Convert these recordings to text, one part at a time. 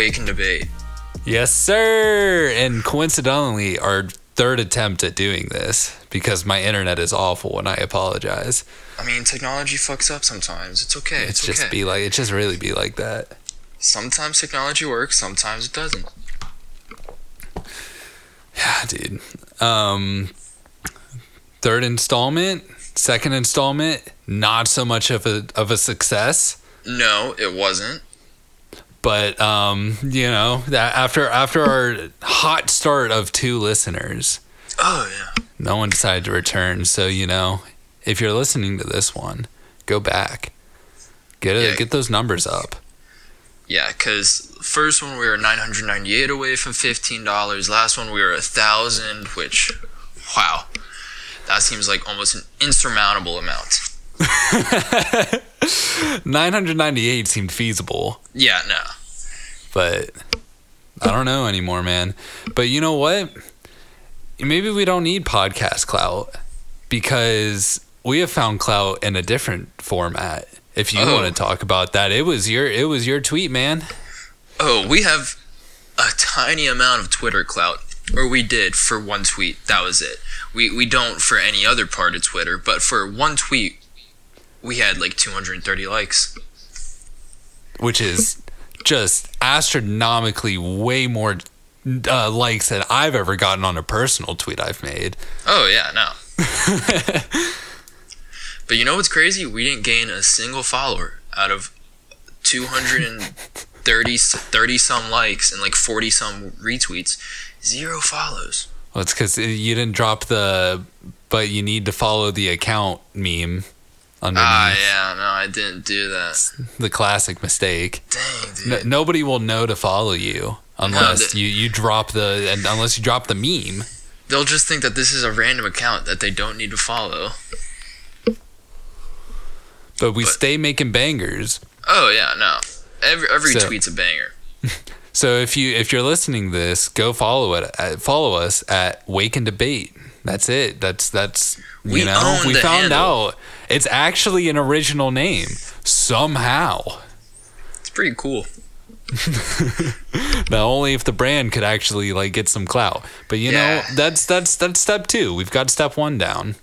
Wake and Debate. Yes, sir. And coincidentally, our third attempt at doing this because my internet is awful and I apologize. I mean, technology fucks up sometimes. It's okay. It's, It's, just okay. be like it just really be like that. sometimes technology works, sometimes it doesn't. Yeah, dude. Um third installment, second installment, not so much of a of a success. No, it wasn't. But um, you know, that after after our hot start of two listeners, Oh yeah. no one decided to return. So you know, if you're listening to this one, go back, get it, Yeah. get those numbers up. Yeah, because first one we were 998 away from $15. Last one we were a thousand, which, wow, that seems like almost an insurmountable amount. 998 seemed feasible, Yeah, no. but I don't know anymore, man. But you know what? Maybe we don't need podcast clout because we have found clout in a different format. If you Oh. want to talk about that, it was your it was your tweet, man. Oh, we have a tiny amount of Twitter clout, or we did for one tweet. That was it. We we don't for any other part of Twitter, but for one tweet, we had like 230 likes. which is just astronomically way more uh, likes than I've ever gotten on a personal tweet I've made. Oh yeah, no. but you know what's crazy? We didn't gain a single follower out of 230 30 some likes and like 40 some retweets. Zero follows. Well, it's because you didn't drop the, but you need to follow the account meme underneath Ah, yeah, no, I didn't do that. the classic mistake. Dang, dude. No, nobody will know to follow you unless the- you, you drop the and unless you drop the meme. They'll just think that this is a random account that they don't need to follow. But we But- stay making bangers. Oh yeah, no. Every every So- tweet's a banger. So if you if you're listening to this, go follow it. Uh, follow us at Wake and Debate. That's it. That's that's you We know we found handle. out it's actually an original name somehow. It's pretty cool. Now only if the brand could actually like get some clout. But you Yeah. know that's that's that's step two. We've got step one down.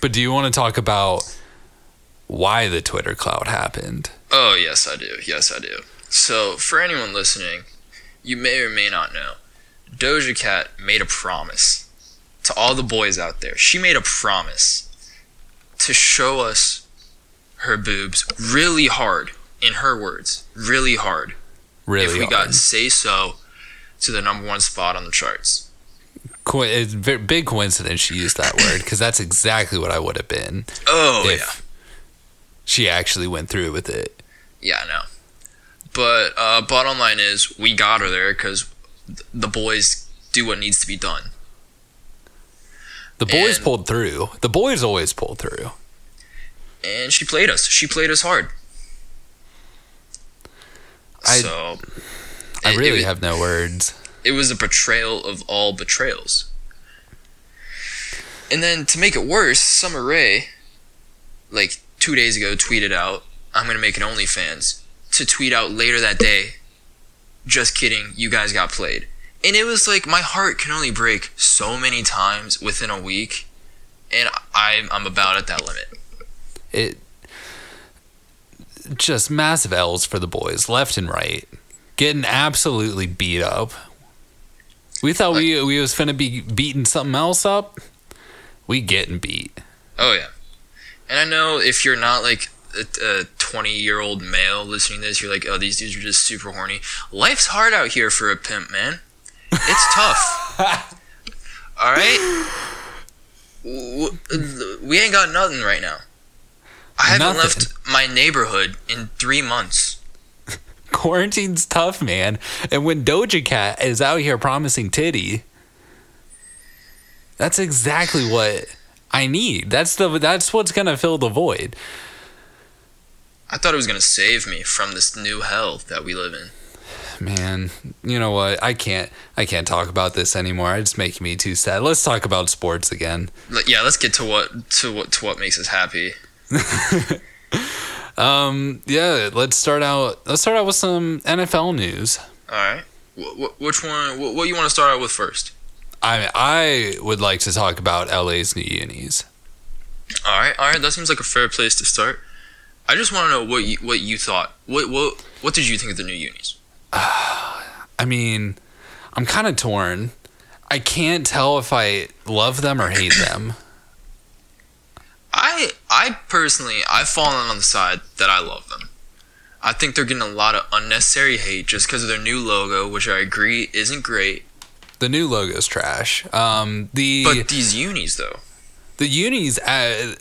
But do you want to talk about why the Twitter clout happened? Oh yes, I do. Yes, I do. So for anyone listening, you may or may not know, Doja Cat made a promise to all the boys out there. She made a promise to show us her boobs really hard. In her words, really hard. Really, if we hard. got say so to the number one spot on the charts. Co- it's a very big coincidence she used that word because that's exactly what I would have been Oh yeah. she actually went through with it. Yeah, I know. But uh, bottom line is, we got her there because the boys do what needs to be done. The boys And- pulled through. The boys always pull through. And she played us. She played us hard. I- so I really it, have no words. It was a betrayal of all betrayals. And then to make it worse, Summer Rae, like two days ago, tweeted out, "I'm gonna make an OnlyFans." To tweet out later that day, "Just kidding, you guys got played." And it was like my heart can only break so many times within a week, and I'm I'm about at that limit. It just massive L's for the boys, left and right, getting absolutely beat up. We thought we we was gonna be beating something else up. We getting beat. Oh yeah, and I know if you're not like a 20 year old male listening to this, you're like, oh, these dudes are just super horny. Life's hard out here for a pimp, man. It's tough. All right, we ain't got nothing right now. I haven't Nothing. left my neighborhood in three months. Quarantine's tough, man. And when Doja Cat is out here promising titty, that's exactly what I need. That's the that's what's gonna fill the void. I thought it was gonna save me from this new hell that we live in. Man, you know what? I can't I can't talk about this anymore. It's making me too sad. Let's talk about sports again. Yeah, let's get to what to what to what makes us happy. Um, yeah, let's start out let's start out with some NFL news. All right. Wh- wh- which one? Wh- what you want to start out with first? I I would like to talk about LA's new unis. All right. All right. That seems like a fair place to start. I just want to know what you what you thought. What what what did you think of the new unis? I mean, I'm kind of torn. I can't tell if I love them or hate them. I I personally I've fallen on the side that I love them. I think they're getting a lot of unnecessary hate just because of their new logo, which I agree isn't great. The new logo's trash. Um, the But these unis though, the unis uh,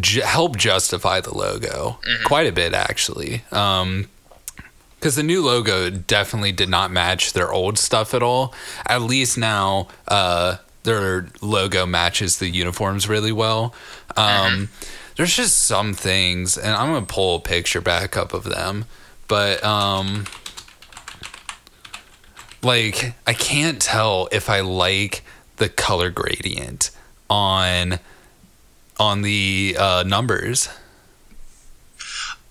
ju- help justify the logo quite a bit actually. Um, because the new logo definitely did not match their old stuff at all. At least now, uh, their logo matches the uniforms really well. Um, There's just some things, and I'm gonna pull a picture back up of them, but um, like I can't tell if I like the color gradient on on the uh, numbers.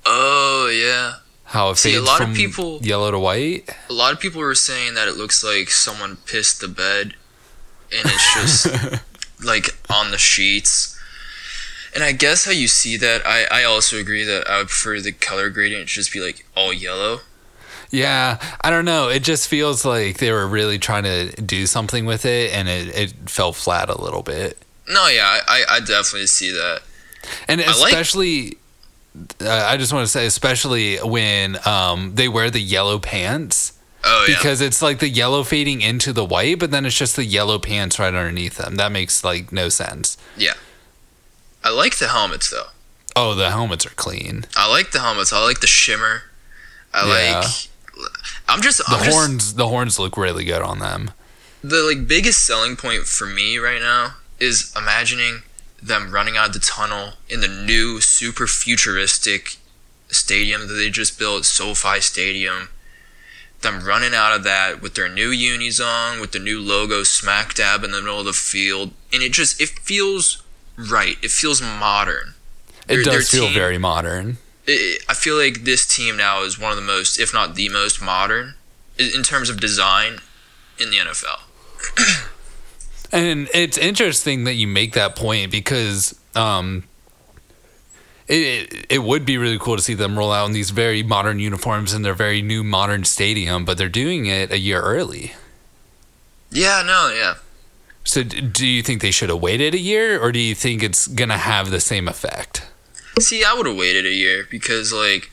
oh yeah, How it See, a fades lot of people- yellow to white. a lot of people were saying that it looks like someone pissed the bed, and it's just like on the sheets. And I guess how you see that, I, I also agree that I would prefer the color gradient to just be like all yellow. Yeah, I don't know. It just feels like they were really trying to do something with it, and it, it fell flat a little bit. No, yeah, I, I, definitely see that. And I like- especially, uh, I just want to say, especially when um, they wear the yellow pants. Oh yeah, Because it's like the yellow fading into the white, but then it's just the yellow pants right underneath them. That makes like no sense. Yeah. I like the helmets though. Oh, the helmets are clean. I like the helmets. I like the shimmer. I Yeah. like. I'm just The I'm just- horns, the horns look really good on them. the like biggest selling point for me right now is imagining them running out of the tunnel in the new super futuristic stadium that they just built, SoFi Stadium. Them running out of that with their new unis on, with the new logo smack dab in the middle of the field, and it just it feels right. It feels modern. It Their- their does feel team- very modern. it, I feel like this team now is one of the most, if not the most modern, in terms of design in the NFL. And it's interesting that you make that point because um, it, it it would be really cool to see them roll out in these very modern uniforms in their very new modern stadium, but they're doing it a year early. Yeah, no, yeah. So, d- do you think they should have waited a year, or do you think it's gonna have the same effect? See, I would have waited a year because, like,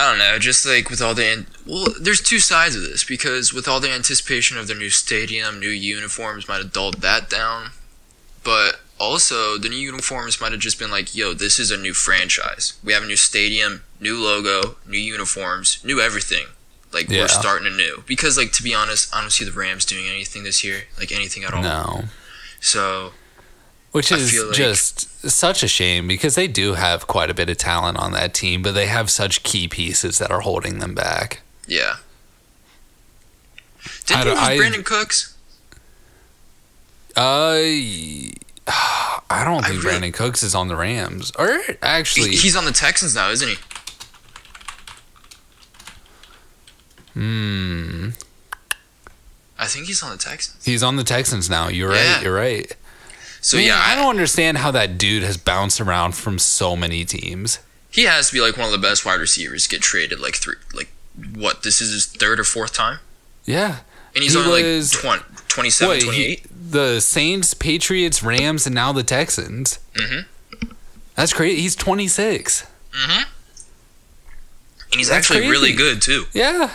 I don't know, just like with all the well, there's two sides of this because with all the anticipation of their new stadium, new uniforms might have dulled that down, but also the new uniforms might have just been like, yo, this is a new franchise. We have a new stadium, new logo, new uniforms, new everything. Like Yeah. we're starting anew because, like, to be honest, I don't see the Rams doing anything this year, like anything at all. No, So which is like- just such a shame because they do have quite a bit of talent on that team, but they have such key pieces that are holding them back. yeah. Didn't they lose I- Brandin Cooks? Uh, I don't I think really- Brandin Cooks is on the Rams. Or actually, He's on the Texans now, isn't he? hmm, I think he's on the Texans. he's on the Texans now. You're Yeah. right. You're right. So Man, yeah, I I don't understand how that dude has bounced around from so many teams. he has to be like one of the best wide receivers. Get traded like three, like what? This is his third or fourth time, Yeah. and he's He only was- like 20, 27, What, he- the Saints, Patriots, Rams, and now the Texans. Mhm. That's crazy. He's 26. Mm-hmm. And he's That's actually really good too. Yeah.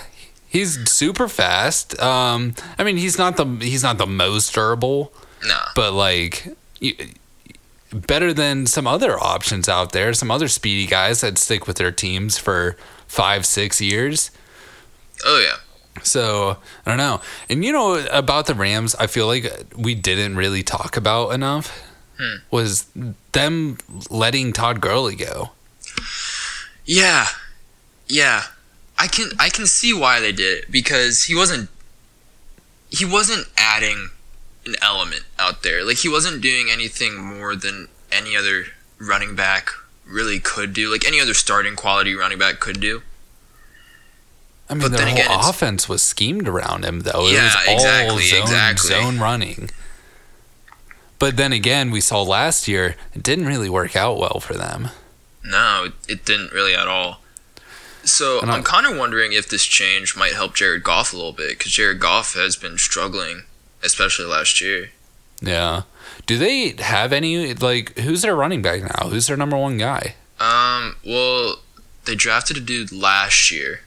He's super fast. Um, I mean, he's not the he's not the most durable, But like y- better than some other options out there. Some other speedy guys that stick with their teams for five, six years. oh yeah, So I don't know. And you know about the Rams, I feel like we didn't really talk about enough. Hmm. Was them letting Todd Gurley go? yeah, yeah. I can I can see why they did it because he wasn't he wasn't adding an element out there. Like he wasn't doing anything more than any other running back really could do. Like any other starting quality running back could do. I mean, But their then whole again, offense was schemed around him, though. it Yeah, was all exactly, zone, exactly. zone running. But then again, we saw last year it didn't really work out well for them. No, it didn't really at all. So And I- I'm kind of wondering if this change might help Jared Goff a little bit because Jared Goff has been struggling, especially last year. Yeah. Do they have any like who's their running back now? Who's their number one guy? Um, well, they drafted a dude last year.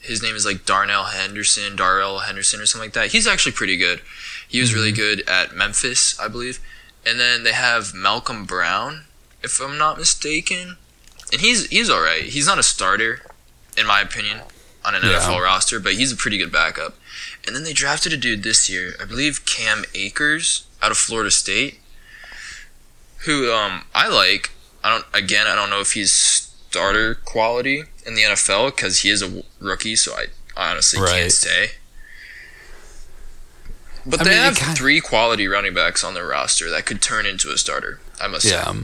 His name is like Darnell Henderson, Darrell Henderson, or something like that. He's actually pretty good. He was really good at Memphis, I believe. And then they have Malcolm Brown, if I'm not mistaken. And he's he's all right. He's not a starter, in my opinion, on an Yeah. NFL roster, but he's a pretty good backup. And then they drafted a dude this year, I believe Cam Akers out of Florida State, who um I like. I don't again I don't know if he's starter quality in the NFL because he is a w- rookie, so I honestly Right. can't say. But I they mean, have kind- three quality running backs on their roster that could turn into a starter. I must say. Yeah.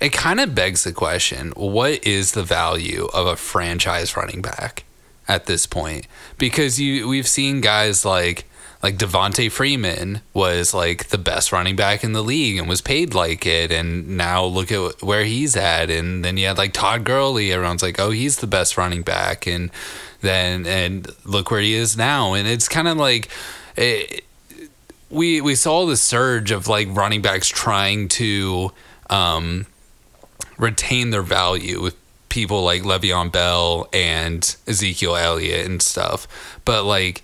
It kind of begs the question what is the value of a franchise running back at this point? Because you we've seen guys like like Devonta Freeman was like the best running back in the league and was paid like it. And now look at where he's at. And then you had like Todd Gurley everyone's like oh he's the best running back. And then and look where he is now. And it's kind of like it, we we saw the surge of like running backs trying to um, retain their value with people like Le'Veon Bell and Ezekiel Elliott and stuff. But like,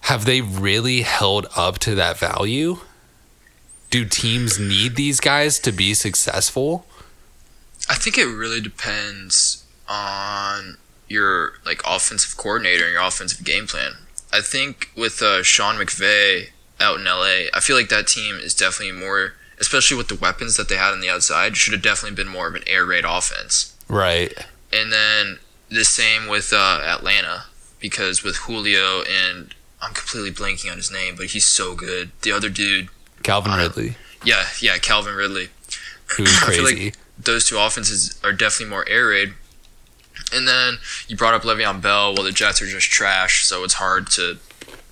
have they really held up to that value? Do teams need these guys to be successful? I think it really depends on your like offensive coordinator and your offensive game plan. I think with uh, Sean McVay out in LA, I feel like that team is definitely more, especially with the weapons that they had on the outside, should have definitely been more of an air raid offense. Right. And then the same with uh, Atlanta because with Julio and I'm completely blanking on his name, but he's so good. The other dude, Calvin I- Ridley, yeah, yeah, Calvin Ridley. who's I feel like- crazy. those two offenses are definitely more air raid. And then you brought up Le'Veon Bell. Well, the Jets are just trash, so it's hard to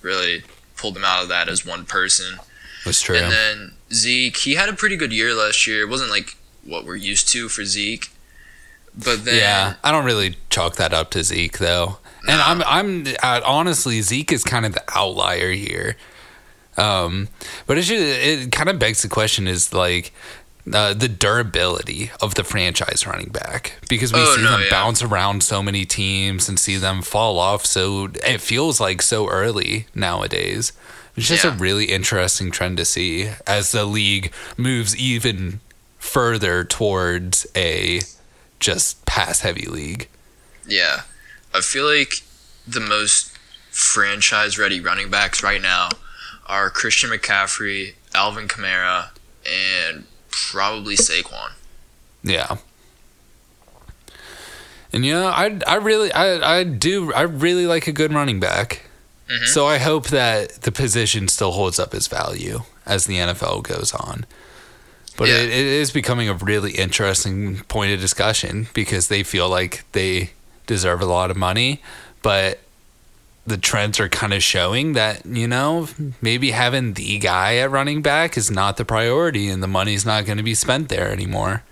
really pull them out of that as one person. Was true. And then Zeke, he had a pretty good year last year. It wasn't like what we're used to for Zeke, but then yeah, I don't really chalk that up to Zeke though. And I'm I'm uh, honestly Zeke is kind of the outlier here. Um, but it should, it kind of begs the question is like uh, the durability of the franchise running back because we Oh, see no, them yeah. bounce around so many teams and see them fall off so it feels like so early nowadays. It's just a really interesting trend to see as the league moves even further towards a just pass heavy league. Yeah. I feel like the most franchise ready running backs right now are Christian McCaffrey, Alvin Kamara, and probably Saquon. Yeah. And you know, I I really I I do I really like a good running back. Mhm. So I hope that the position still holds up its value as the NFL goes on. But Yeah. it, it is becoming a really interesting point of discussion because they feel like they deserve a lot of money, but the trends are kind of showing that, you know, maybe having the guy at running back is not the priority and the money's not going to be spent there anymore.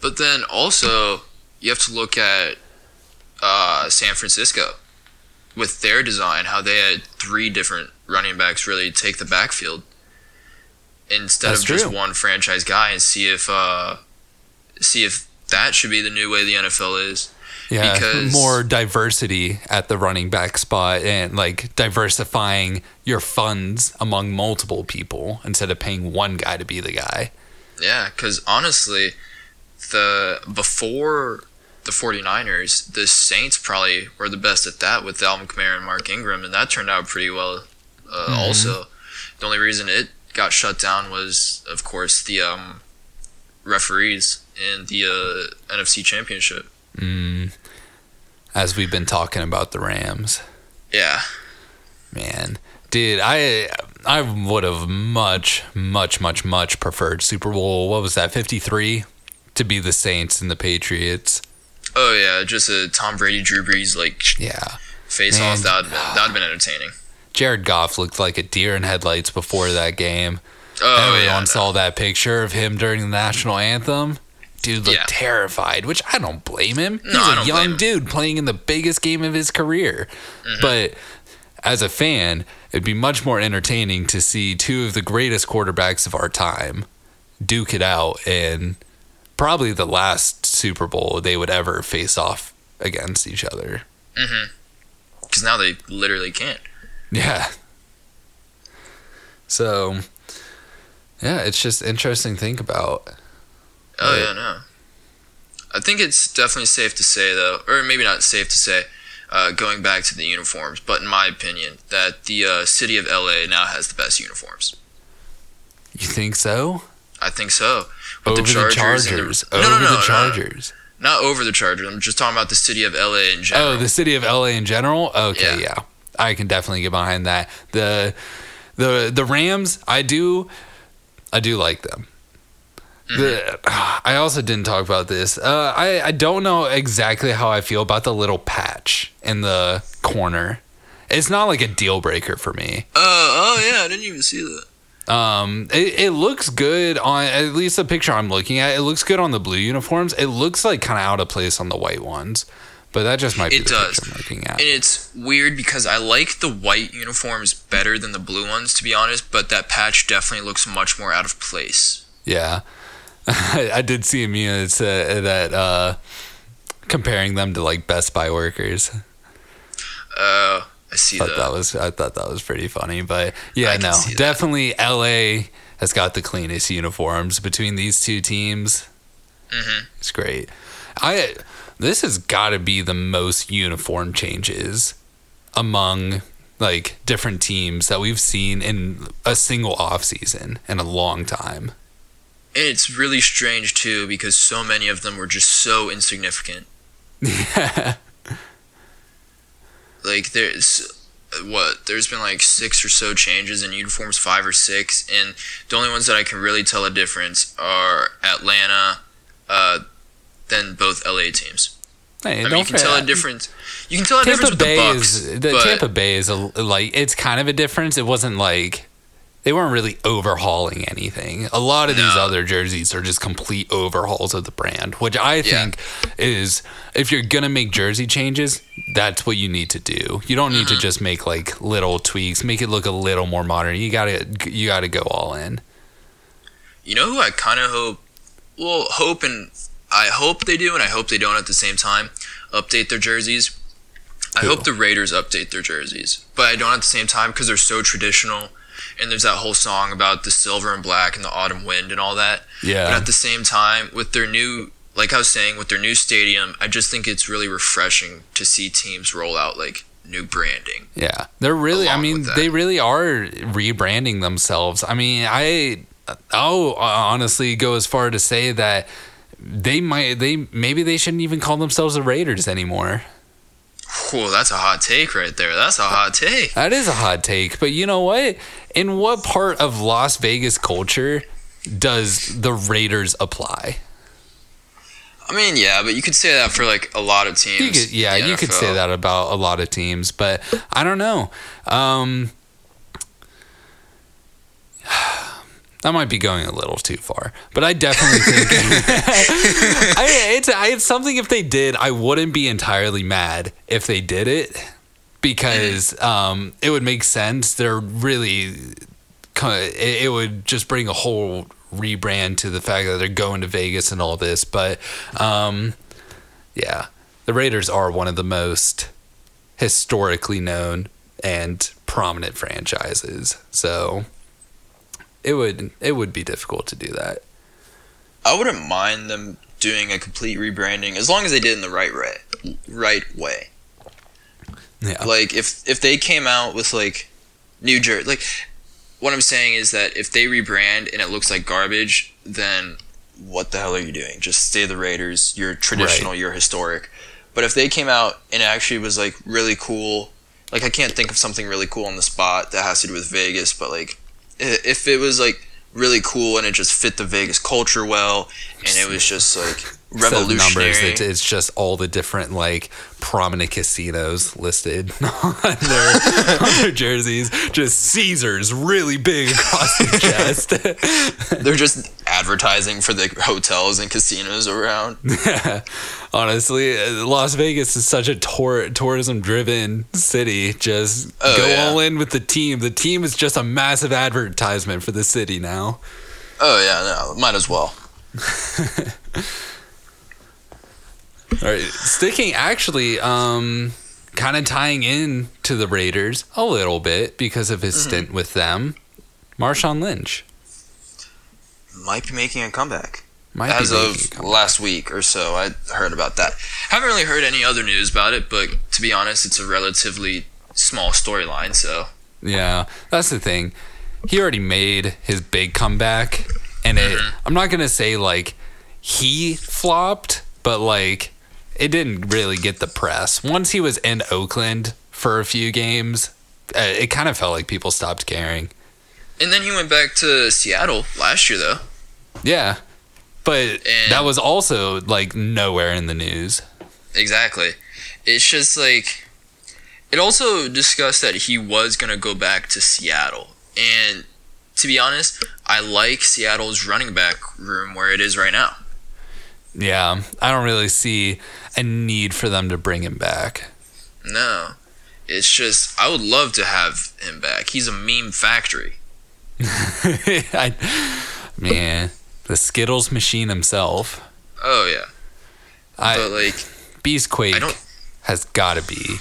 But then also, you have to look at uh, San Francisco with their design, how they had three different running backs really take the backfield instead That's of just true. one franchise guy, and see if uh, see if that should be the new way the NFL is. Yeah, because- more diversity at the running back spot and like diversifying your funds among multiple people instead of paying one guy to be the guy. Yeah, because honestly, the before the 49ers, the Saints probably were the best at that with Alvin Kamara and Mark Ingram, and that turned out pretty well. Uh, Mhm. Also, the only reason it got shut down was, of course, the um, referees in the uh, NFC Championship. Mm. As we've been talking about the Rams, Yeah, man, dude, I I would have much, much, much, much preferred Super Bowl. What was that? Fifty three to be the Saints and the Patriots. oh yeah, just a Tom Brady, Drew Brees like Yeah, face off. That would that would been entertaining. Jared Goff looked like a deer in headlights before that game. Oh Everyone yeah, no. saw that picture of him during the national anthem. Dude looked Yeah. terrified, which I don't blame him. He's No, a young. Mm-hmm. dude playing in the biggest game of his career. But as a fan, it'd be much more entertaining to see two of the greatest quarterbacks of our time duke it out in probably the last Super Bowl they would ever face off against each other. because now they literally can't. Yeah. So, yeah, it's just interesting to think about. Oh Right. yeah, no. I think it's definitely safe to say though, or maybe not safe to say, uh, going back to the uniforms, but in my opinion, that the uh, city of LA now has the best uniforms. You think so? I think so. Over the Chargers the- Chargers. No, Over no, no, the no, no. Chargers. Not over the Chargers. I'm just talking about the city of LA in general. Oh, the city of LA in general? Okay, Yeah. yeah. I can definitely get behind that. The the the Rams, I do I do like them. The, I also didn't talk about this. Uh, I I don't know exactly how I feel about the little patch in the corner. It's not like a deal breaker for me. Oh, oh yeah, I didn't even see that. Um, it, it looks good on at least the picture I'm looking at. It looks good on the blue uniforms. It looks like kind of out of place on the white ones, but that just might be It does. I'm looking at. And it's weird because I like the white uniforms better than the blue ones, to be honest. But that patch definitely looks much more out of place. Yeah, I did see a meme that said that uh, comparing them to like Best Buy workers. Uh, I see thought that. that was I thought that was pretty funny. But yeah, I no, definitely LA has got the cleanest uniforms between these two teams. Mhm. It's great. I this has got to be the most uniform changes among like different teams that we've seen in a single off season in a long time. And it's really strange too because so many of them were just so insignificant. Yeah. Like there's what there's been like six or so changes in uniforms, five or six, and the only ones that I can really tell a difference are Atlanta, uh, then both LA teams. Hey, I mean, you can tell a forget- difference. You can tell a difference Tampa with the Bay Bucks, is the Tampa Bay is a, like it's kind of a difference. It wasn't like they weren't really overhauling anything. A lot of these other jerseys are just complete overhauls of the brand, which I Yeah. think is if you're gonna make jersey changes, that's what you need to do. You don't need to Mm-hmm. just make like little tweaks, make it look a little more modern. You gotta you gotta go all in. You know who I kind of hope, well, hope and I hope they do, and I hope they don't at the same time update their jerseys. I hope the Raiders update their jerseys, but I don't at the same time because they're so traditional. And there's that whole song about the silver and black and the autumn wind and all that. Yeah. But at the same time, with their new, like I was saying, with their new stadium, I just think it's really refreshing to see teams roll out like new branding. Yeah, they're really. I mean, they really are rebranding themselves. I mean, I I'll honestly go as far to say that they might they maybe they shouldn't even call themselves the Raiders anymore. Whoa, that's a hot take right there. That's a hot take. That is a hot take, but you know what? In what part of Las Vegas culture does the Raiders apply? I mean, yeah, but you could say that for like a lot of teams. You could, yeah, you could say that about a lot of teams, but I don't know. Um, that might be going a little too far, but I definitely think I, it's I, it's something. If they did, I wouldn't be entirely mad if they did it because um, it would make sense. They're really it, it would just bring a whole rebrand to the fact that they're going to Vegas and all this, but. Um, yeah, the Raiders are one of the most historically known and prominent franchises. So it would it would be difficult to do that. I wouldn't mind them doing a complete rebranding as long as they did it in the right way. Right way. Yeah. Like if if they came out with like New Jersey, like what I'm saying is that if they rebrand and it looks like garbage, then what the hell are you doing? Just stay the Raiders. You're traditional. You're historic. But if they came out and it actually was like really cool, like I can't think of something really cool on the spot that has to do with Vegas, but like if it was like really cool and it just fit the Vegas culture well and it was just like of numbers. It, it's just all the different like prominent casinos listed on their, on their jerseys. Just Caesars, really big across the chest. They're just advertising for the hotels and casinos around. Honestly, uh, Las Vegas is such a tour, tourism-driven city. Just Oh, go yeah. all in with the team. The team is just a massive advertisement for the city now. Oh yeah, no, might as well. All right, sticking actually, um, kind of tying in to the Raiders a little bit because of Mm-hmm. his stint with them. Marshawn Lynch Might be making a comeback. might As be making a of last week or so, I heard about that. Haven't really heard any other news about it, but to be honest, it's a relatively small storyline. So Yeah, that's the thing. He already made his big comeback, and it. Mm-hmm. I'm not gonna say like he flopped, but like it didn't really get the press. Once he was in Oakland for a few games, uh, it kind of felt like people stopped caring. And then he went back to Seattle last year, though. Yeah, but And- that was also like nowhere in the news. Exactly. It's just like it also discussed that he was gonna go back to Seattle, and to be honest, I like Seattle's running back room where it is right now. Yeah, I don't really see a need for them to bring him back. No, it's just I would love to have him back. He's a meme factory. I, man, the Skittles machine himself. Oh yeah, I, but like Beast Quake I don't- has got to be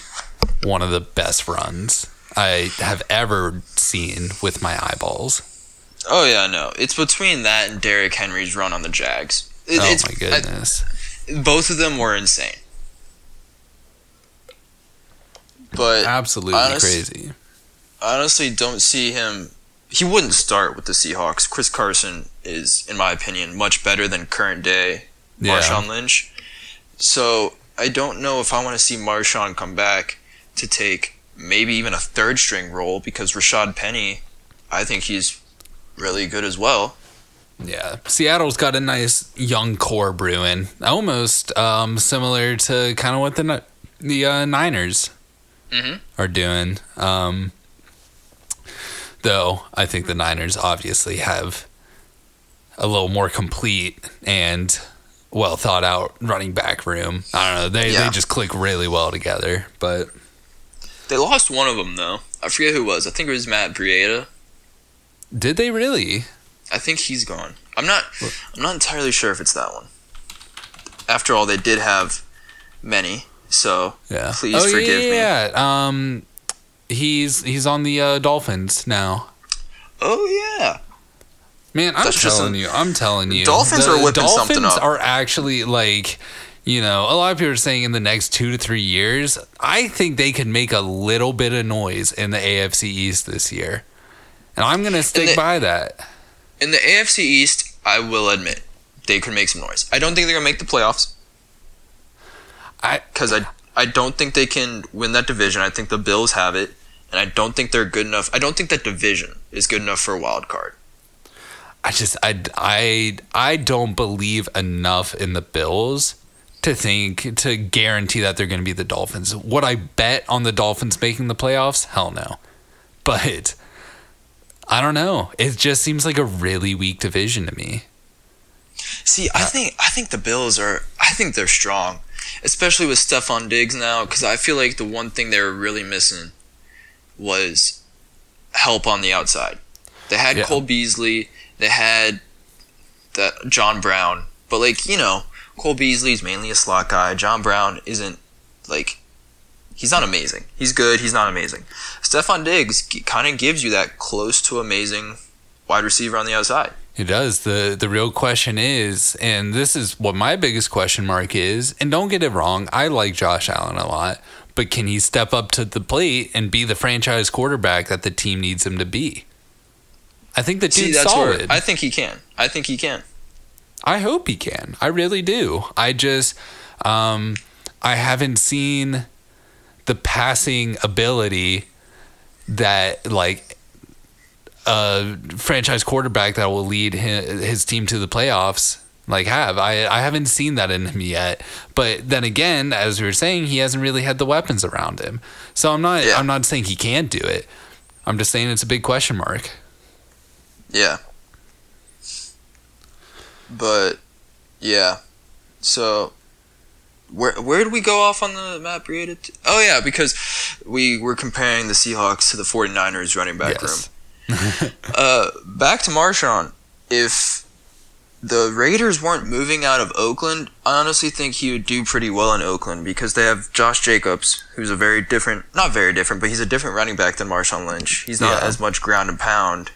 one of the best runs I have ever seen with my eyeballs. oh yeah, no, it's between that and Derrick Henry's run on the Jags. It- oh my goodness. Both of them were insane. But Absolutely honest- crazy. I honestly don't see him. He wouldn't start with the Seahawks. Chris Carson is, in my opinion, much better than current day Yeah. Marshawn Lynch. So I don't know if I want to see Marshawn come back to take maybe even a third string role because Rashaad Penny, I think he's really good as well. Yeah. Seattle's got a nice young core brewing. Almost um, similar to kind of what the the uh, Niners Mhm. are doing. Um, though I think the Niners obviously have a little more complete and well thought out running back room. I don't know. They Yeah. they just click really well together. But They lost one of them though. I forget who it was. I think it was Matt Breida. did they really? I think he's gone. I'm not. I'm not entirely sure if it's that one. After all, they did have many. So Yeah. Please oh, forgive yeah, me. Yeah. Um, he's he's on the uh, Dolphins now. oh yeah, Man, I'm That's telling a- you, I'm telling you, Dolphins are whipping Dolphins something up. are actually like, you know, a lot of people are saying in the next two to three years, I think they could make a little bit of noise in the AFC East this year, and I'm gonna stick the- by that. In the AFC East, I will admit they could make some noise. I don't think they're gonna make the playoffs. I- because I I don't think they can win that division. I think the Bills have it, and I don't think they're good enough. I don't think that division is good enough for a wild card. I just, I, I, I don't believe enough in the Bills to think to guarantee that they're going to be the Dolphins. Would I bet on the Dolphins making the playoffs? Hell no. But I don't know. It just seems like a really weak division to me. See, I uh, think I think the Bills are. I think they're strong, especially with Stefon Diggs now. Because I feel like the one thing they were really missing was help on the outside. They had Yeah. Cole Beasley. They had that John Brown, but like you know, Cole Beasley's mainly a slot guy. John Brown isn't like he's not amazing. He's good. He's not amazing. Stefon Diggs kind of gives you that close to amazing wide receiver on the outside. He does. The the real question is, and this is what my biggest question mark is, and don't get it wrong, I like Josh Allen a lot, but can he step up to the plate and be the franchise quarterback that the team needs him to be? I think the See, dude's that's solid. where I think he can. I think he can. I hope he can. I really do. I just um I haven't seen the passing ability that like a franchise quarterback that will lead his, team to the playoffs like have. I I haven't seen that in him yet. But then again, as we were saying, he hasn't really had the weapons around him. So I'm not Yeah. I'm not saying he can't do it. I'm just saying it's a big question mark. Yeah. But yeah. So where where did we go off on the Matt Breida? T- oh yeah, because we were comparing the Seahawks to the 49ers running back Yes. room. uh, back to Marshawn. If the Raiders weren't moving out of Oakland, I honestly think he would do pretty well in Oakland because they have Josh Jacobs, who's a very different, not very different, but he's a different running back than Marshawn Lynch. He's not Yeah. as much ground and pound,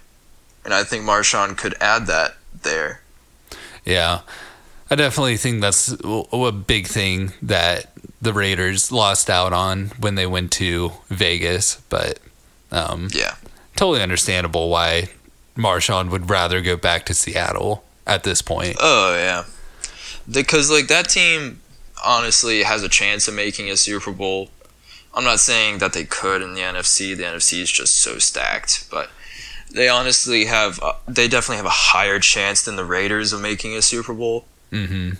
and I think Marshawn could add that there. Yeah. I definitely think that's a big thing that the Raiders lost out on when they went to Vegas, but um, Yeah. totally understandable why Marshawn would rather go back to Seattle at this point. Oh yeah, because like that team honestly has a chance of making a Super Bowl. I'm not saying that they could in the NFC. The NFC is just so stacked, but they honestly have. Uh, they definitely have a higher chance than the Raiders of making a Super Bowl. Hmm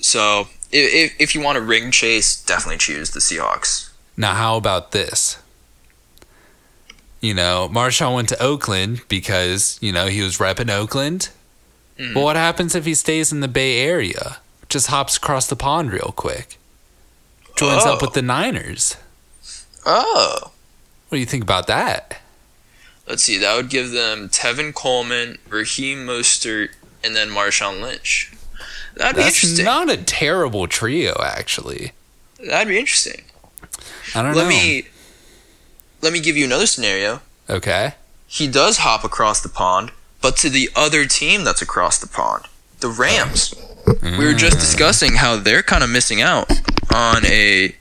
So if if you want a ring chase, definitely choose the Seahawks. Now, how about this? You know, Marshawn went to Oakland because, you know, he was repping Oakland. But what happens if he stays in the Bay Area? Just hops across the pond real quick. Joins up Oh. with the Niners. Oh, What do you think about that? let's see. That would give them Tevin Coleman, Raheem Mostert, and then Marshawn Lynch. That'd be That's interesting. not a terrible trio, actually. That'd be interesting. I don't let know. me let me give you another scenario. okay. He does hop across the pond, but to the other team that's across the pond, the Rams. We were just mm. discussing how they're kind of missing out on a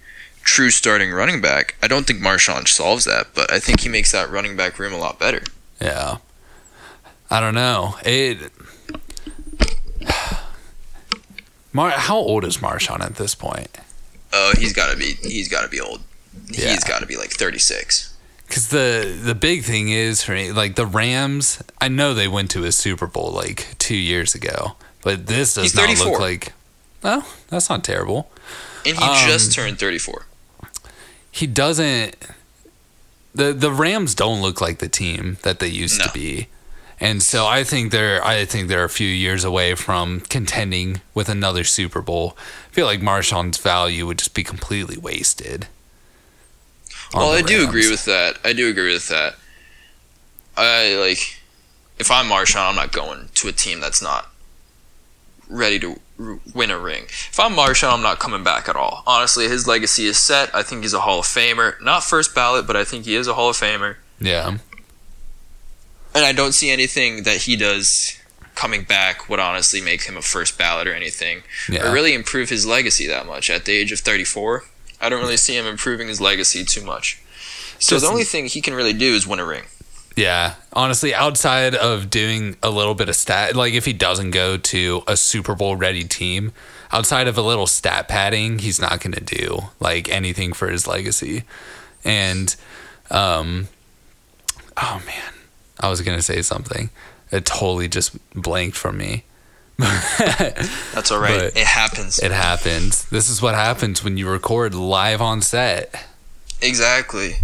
true starting running back. I don't think Marshawn solves that, but I think he makes that running back room a lot better. Yeah. I don't know. It. Mar- how old is Marshawn at this point? Oh, he's got to be he's got to be old. Yeah. He's got to be like 36. Because the the big thing is for me, like the Rams. I know they went to a Super Bowl like two years ago, but this does He's not 34. look like. Well, that's not terrible. And he Um, just turned 34. He doesn't. the The Rams don't look like the team that they used to be, and so I think they're I think they're a few years away from contending with another Super Bowl. I feel like Marshawn's value would just be completely wasted. Well, I do agree with that. I do agree with that. I like if I'm Marshawn, I'm not going to a team that's not ready to r- win a ring. If I'm Marshawn, I'm not coming back at all. Honestly, his legacy is set. I think he's a Hall of Famer. Not first ballot, but I think he is a Hall of Famer. Yeah, And I don't see anything that he does coming back would honestly make him a first ballot or anything. yeah. Or really improve his legacy that much. At the age of 34, I don't really see him improving his legacy too much. So Just- the only thing he can really do is win a ring. Yeah, honestly, outside of doing a little bit of stat, like if he doesn't go to a Super Bowl ready team, outside of a little stat padding, he's not going to do like anything for his legacy. And, um, oh man, I was going to say something. It totally just blanked from me. That's all right. But- it happens. It happens. This is what happens when you record live on set. exactly.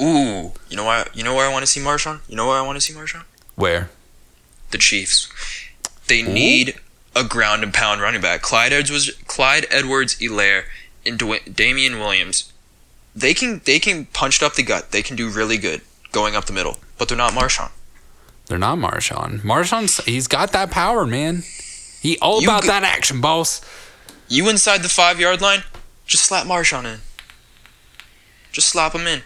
Ooh, you know why? You know where I want to see Marshawn? You know where I want to see Marshawn? Where? The Chiefs. They need a ground and pound running back. Clyde Edwards, Clyde Edwards, Helaire, and Damien Williams. They can they can punch it up the gut. They can do really good going up the middle, but they're not Marshawn. They're not Marshawn. Marshawn's he's got that power, man. He all You about g- that action, boss. You inside the five yard line, just slap Marshawn in. Just slap him in.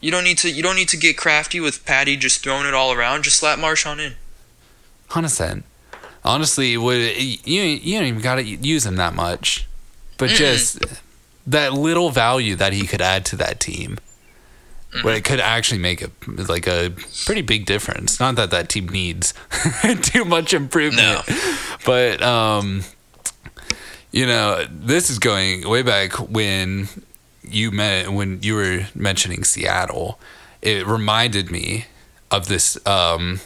You don't need to. You don't need to get crafty with Patty just throwing it all around. Just slap Marshawn in. Hundred percent. Honestly, would you you don't even gotta use him that much, but just that little value that he could add to that team, where it could actually make a like a pretty big difference. Not that that team needs too much improvement, but um, you know, this is going way back when you met when you were mentioning Seattle. It reminded me of this um,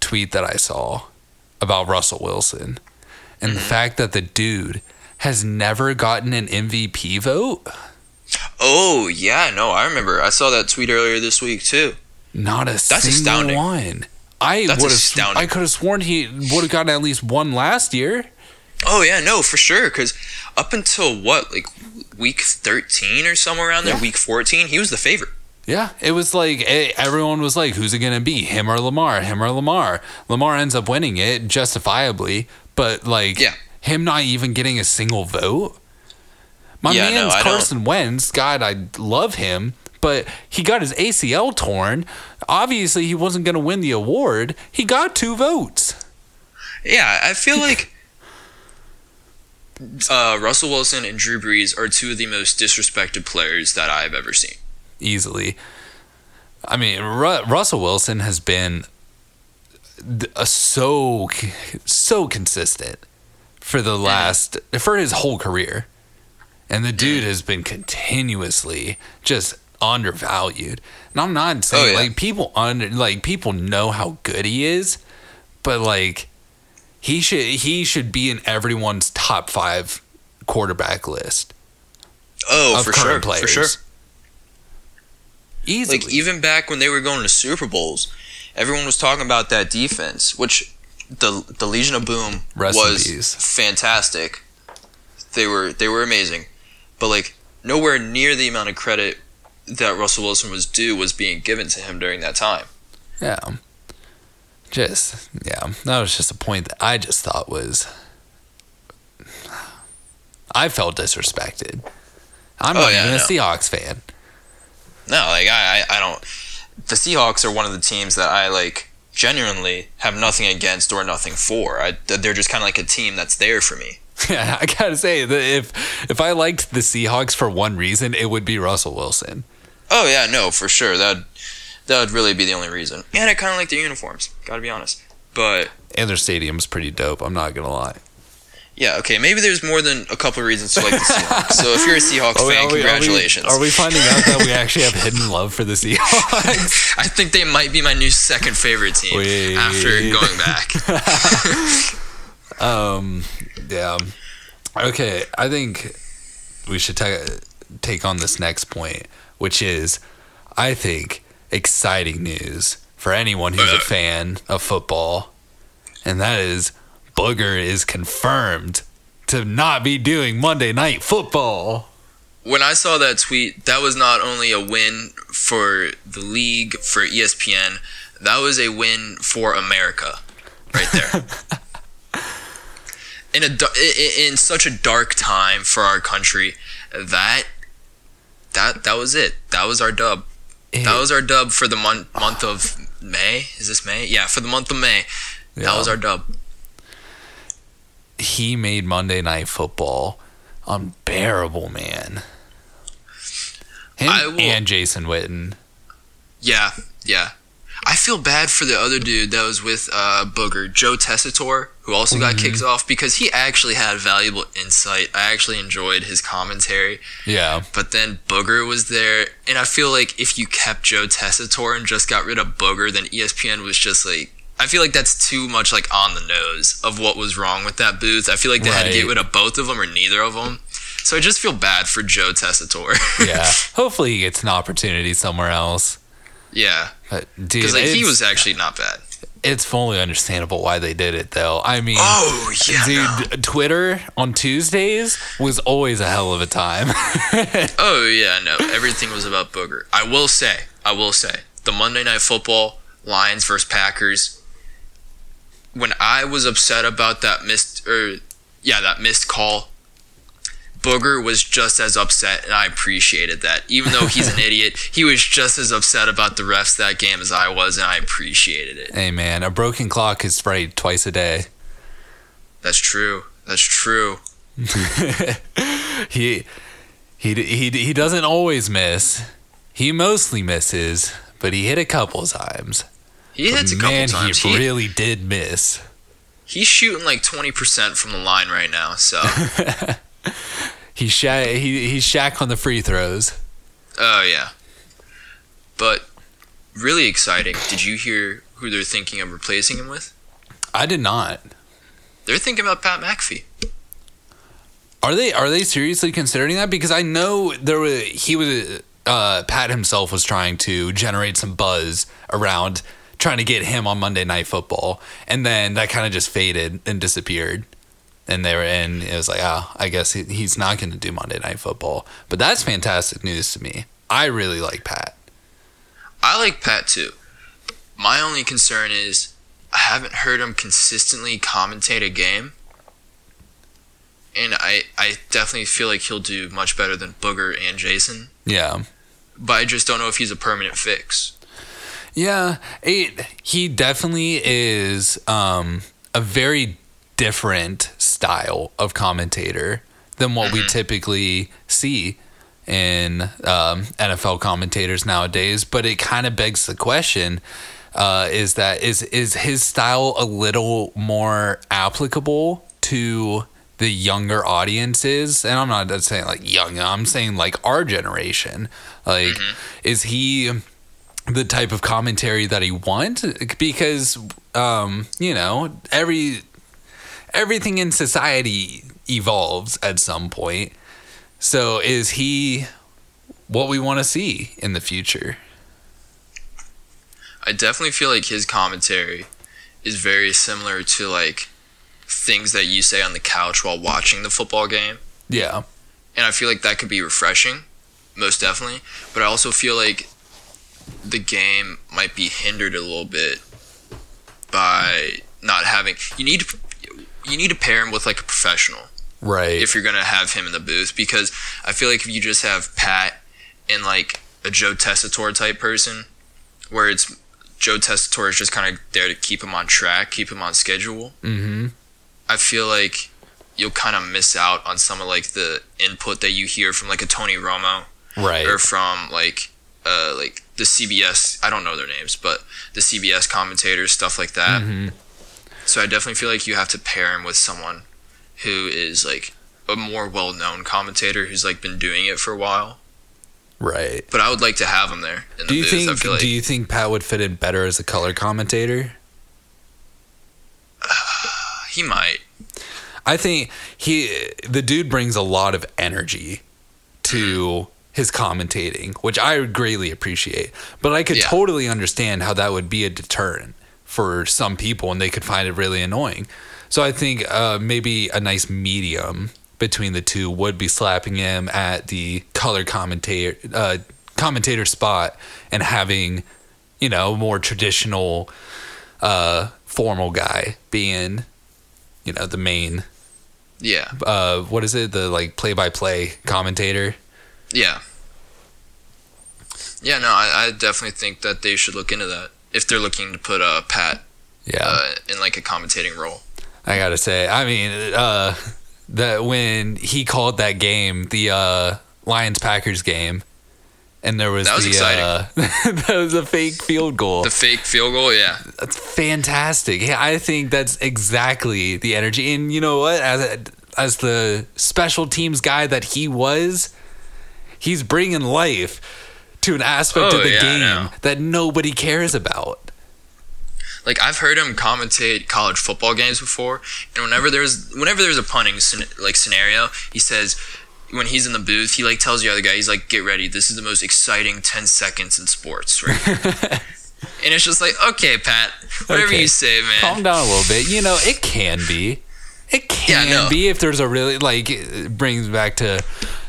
tweet that I saw about Russell Wilson. and the fact that the dude has never gotten an MVP vote. Oh yeah, no, I remember. I saw that tweet earlier this week too. Not a That's single astounding. one. I That's would have. astounding. I could have sworn he would have gotten at least one last year. Oh yeah, no, for sure. Because up until what, like week thirteen or somewhere around there, Yeah. week fourteen, he was the favorite. Yeah, it was like eh, everyone was like, "Who's it gonna be? Him or Lamar? Him or Lamar?" Lamar ends up winning it justifiably, but like, Yeah. him not even getting a single vote. My Yeah, no, man's don't- Carson Wentz. God, I love him, but he got his ACL torn. Obviously, he wasn't gonna win the award. He got two votes. Yeah, I feel like uh, Russell Wilson and Drew Brees are two of the most disrespected players that I've ever seen. easily. I mean, Ru- Russell Wilson has been a so so consistent for the last for his whole career, and the dude has been continuously just undervalued. And I'm not oh, saying Oh, yeah. like people under like people know how good he is, but like he should he should be in everyone's top five quarterback list Oh, for sure, players. for sure. Easily. Like even back when they were going to Super Bowls, everyone was talking about that defense, which the the Legion of Boom Rest was fantastic. They were they were amazing, but like nowhere near the amount of credit that Russell Wilson was due was being given to him during that time. Yeah. Just yeah, that was just a point that I just thought was I felt disrespected. I'm Oh, not yeah, even a no. Seahawks fan. No, like I, I I don't. The Seahawks are one of the teams that I like genuinely have nothing against or nothing for. I, they're just kind of like a team that's there for me. Yeah, I gotta say that if if I liked the Seahawks for one reason, it would be Russell Wilson. Oh yeah, no, for sure. That that would really be the only reason. And I kind of like their uniforms. Got to be honest. But And their stadium's pretty dope. I'm not gonna lie. yeah, okay, maybe there's more than a couple reasons to like the Seahawks. so if you're a Seahawks fan, are we- are we- congratulations. Are we, finding out that we actually have hidden love for the Seahawks? I think they might be my new second favorite team Wait. after going back. Um, yeah. Okay, I think we should ta- take on this next point, which is, I think, exciting news for anyone who's a fan of football, and that is Booger is confirmed to not be doing Monday Night Football. when I saw that tweet, that was not only a win for the league, for ESPN, that was a win for America, right there. in a da- i- i- in such a dark time for our country, that that that was it. That was our dub. That was our dub for the month month of May. Is this May? Yeah, for the month of May. That was our dub. he made Monday Night Football unbearable, man. Him will- and Jason Witten. Yeah, yeah. I feel bad for the other dude that was with uh, Booger, Joe Tessitore, who also got kicked off because he actually had valuable insight. I actually enjoyed his commentary, Yeah, but then Booger was there, and I feel like if you kept Joe Tessitore and just got rid of Booger, then ESPN was just like. I feel like that's too much like on the nose of what was wrong with that booth. I feel like they had to get rid of both of them or neither of them. So I just feel bad for Joe Tessitore. yeah. Hopefully he gets an opportunity somewhere else. yeah, But dude, because like he was actually not bad. it's fully understandable why they did it though. I mean, Oh yeah, dude, no. Twitter on Tuesdays was always a hell of a time. Oh yeah, no. Everything was about Booger. I will say, I will say, the Monday Night Football Lions versus Packers. When I was upset about that missed, or yeah, that missed call, Booger was just as upset, and I appreciated that. Even though he's an idiot, he was just as upset about the refs that game as I was, and I appreciated it. hey man, a broken clock is right twice a day. That's true. That's true. he he he he doesn't always miss. He mostly misses, but he hit a couple times. He hits a couple man, times. he He- really did miss. he's shooting like twenty percent from the line right now. So. He sha- he he's Shaq on the free throws. Oh yeah. But really exciting. Did you hear who they're thinking of replacing him with? I did not. they're thinking about Pat McAfee. Are they are they seriously considering that? Because I know there was he was uh, Pat himself was trying to generate some buzz around trying to get him on Monday Night Football, and then that kind of just faded and disappeared. And they were in. It was like, oh, I guess he, he's not going to do Monday Night Football. But that's fantastic news to me. I really like Pat. I like Pat too. My only concern is I haven't heard him consistently commentate a game. And I, I definitely feel like he'll do much better than Booger and Jason. Yeah. But I just don't know if he's a permanent fix. Yeah, it, he definitely is um, a very different style of commentator than what we typically see in um, NFL commentators nowadays. But it kind of begs the question: uh, is that is is his style a little more applicable to the younger audiences? And I'm not saying like young. I'm saying like our generation. Like, is he? the type of commentary that he wants because um you know every everything in society evolves at some point so is he what we want to see in the future I definitely feel like his commentary is very similar to like things that you say on the couch while watching the football game. yeah And I feel like that could be refreshing, most definitely. But I also feel like the game might be hindered a little bit by not having you need to you need to pair him with like a professional right if you're gonna have him in the booth because I feel like if you just have Pat and like a Joe Tessitore type person, where it's Joe Tessitore is just kind of there to keep him on track, keep him on schedule. mm-hmm I feel like you'll kind of miss out on some of like the input that you hear from like a Tony Romo right or from like uh like the CBS. I don't know their names, but the CBS commentators, stuff like that. hmm So I definitely feel like you have to pair him with someone who is like a more well-known commentator who's like been doing it for a while. right But I would like to have him there in the do you booth. Think like do you think pat would fit in better as a color commentator he might. I think he the dude brings a lot of energy to mm-hmm. his commentating, which I would greatly appreciate. But I could Yeah. totally understand how that would be a deterrent for some people and they could find it really annoying. So I think uh, maybe a nice medium between the two would be slapping him at the color commentator uh, commentator spot and having you know more traditional uh, formal guy being you know the main Yeah, uh what is it the like play by play commentator yeah, yeah. No, I, I definitely think that they should look into that if they're looking to put uh, Pat yeah. uh, in like a commentating role. i gotta say i mean uh that when he called that game the uh lions packers game and there was That was the exciting. uh that was a fake field goal. The fake field goal, yeah, that's fantastic. Yeah i think that's exactly the energy. And you know what? As as the special teams guy that he was he's bringing life to an aspect Oh, of the yeah, game that nobody cares about like I've heard him commentate college football games before, and whenever there's whenever there's a punting like scenario, he says when he's in the booth, he like tells the other guy, he's like, "Get ready, this is the most exciting ten seconds in sports." Right? and it's just like, okay, Pat, whatever Okay. you say, man. calm down a little bit. You know, it can be. It can Yeah, no. be if there's a really like it brings back to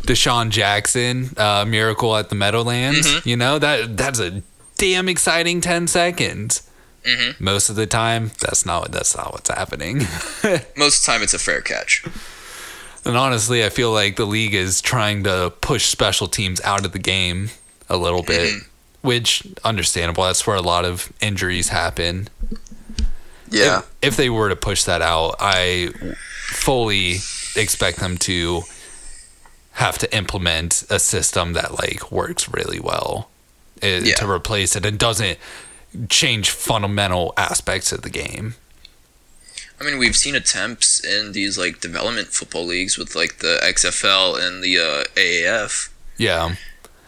DeSean Jackson, uh, Miracle at the Meadowlands. Mhm. You know that that's a damn exciting ten seconds. Mhm. Most of the time, that's not that's not what's happening. Most of the time, it's a fair catch. and honestly, I feel like the league is trying to push special teams out of the game a little bit, Mhm. which understandable. That's where a lot of injuries happen. Yeah, if, if they were to push that out, I fully expect them to have to implement a system that like works really well eh, Yeah. to replace it and doesn't change fundamental aspects of the game. I mean, we've seen attempts in these like development football leagues with like the XFL and the uh, AAF. Yeah.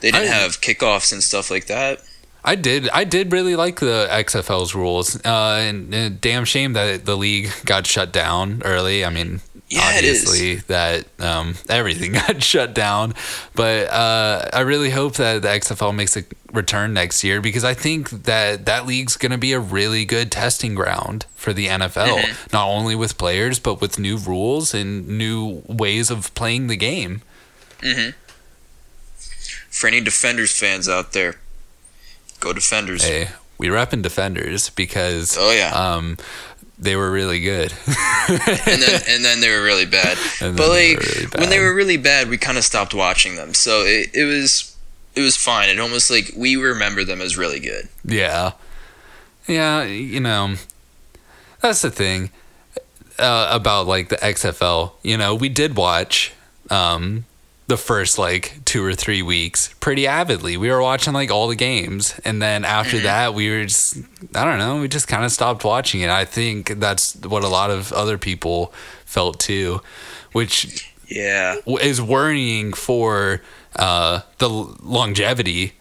They didn't I- have kickoffs and stuff like that. I did. I did really like the XFL's rules. Uh, and, and damn shame that the league got shut down early. I mean, Yeah, it is. obviously that um, everything got shut down. But uh, I really hope that the XFL makes a return next year because I think that that league's going to be a really good testing ground for the NFL, Mm-hmm. not only with players but with new rules and new ways of playing the game. For any Defenders fans out there, go Defenders. Hey, we repping defenders because Oh yeah. um, they were really good. and then and then they were really bad. But like really when they were really bad, we kind of stopped watching them. So it, it was it was fine. It almost like we remember them as really good. Yeah. Yeah, you know, that's the thing uh, about like the XFL. You know, we did watch um, the first like two or three weeks pretty avidly. We were watching like all the games. And then after that, we were just, I don't know, we just kind of stopped watching it. I think that's what a lot of other people felt too, which Yeah. is worrying for uh, the longevity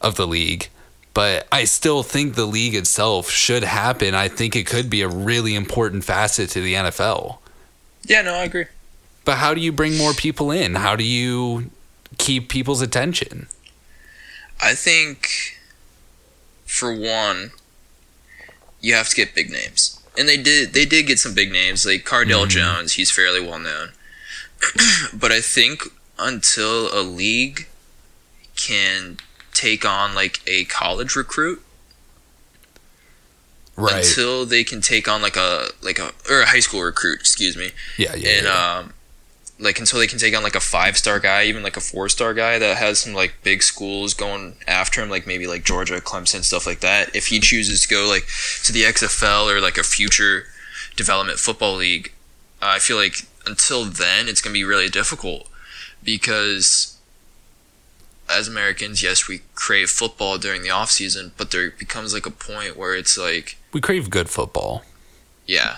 of the league. But I still think the league itself should happen. I think it could be a really important facet to the NFL. Yeah. No, I agree. But how do you bring more people in? How do you keep people's attention? I think for one, you have to get big names, and they did. They did get some big names like Cardale Mhm. Jones. He's fairly well known, but I think until a league can take on like a college recruit right. until they can take on like a like a or a high school recruit, excuse me, yeah, yeah. and yeah. um, like until they can take on like a five star guy, even like a four star guy that has some like big schools going after him, like maybe like Georgia, Clemson, stuff like that. If he chooses to go like to the XFL or like a future development football league, uh, I feel like until then it's gonna be really difficult because as Americans, yes, we crave football during the off season, but there becomes like a point where it's like we crave good football. yeah.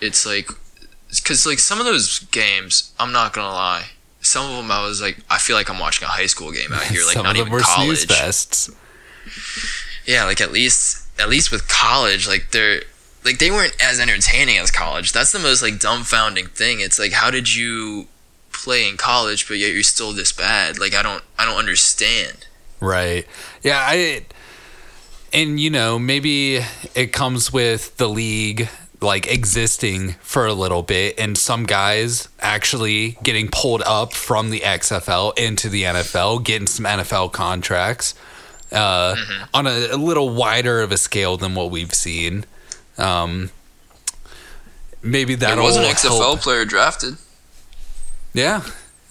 It's like, because like some of those games, I'm not gonna lie. Some of them I was like, I feel like I'm watching a high school game out here, like Some not of them even were college. snooze fests. Yeah, like at least at least with college, like they're like they weren't as entertaining as college. That's the most like dumbfounding thing. It's like how did you play in college, but yet you're still this bad? Like I don't I don't understand. Right. Yeah, I and you know, maybe it comes with the league like existing for a little bit and some guys actually getting pulled up from the XFL into the NFL, getting some NFL contracts uh, on a, a little wider of a scale than what we've seen. Um, maybe that was an XFL help. player drafted. Yeah.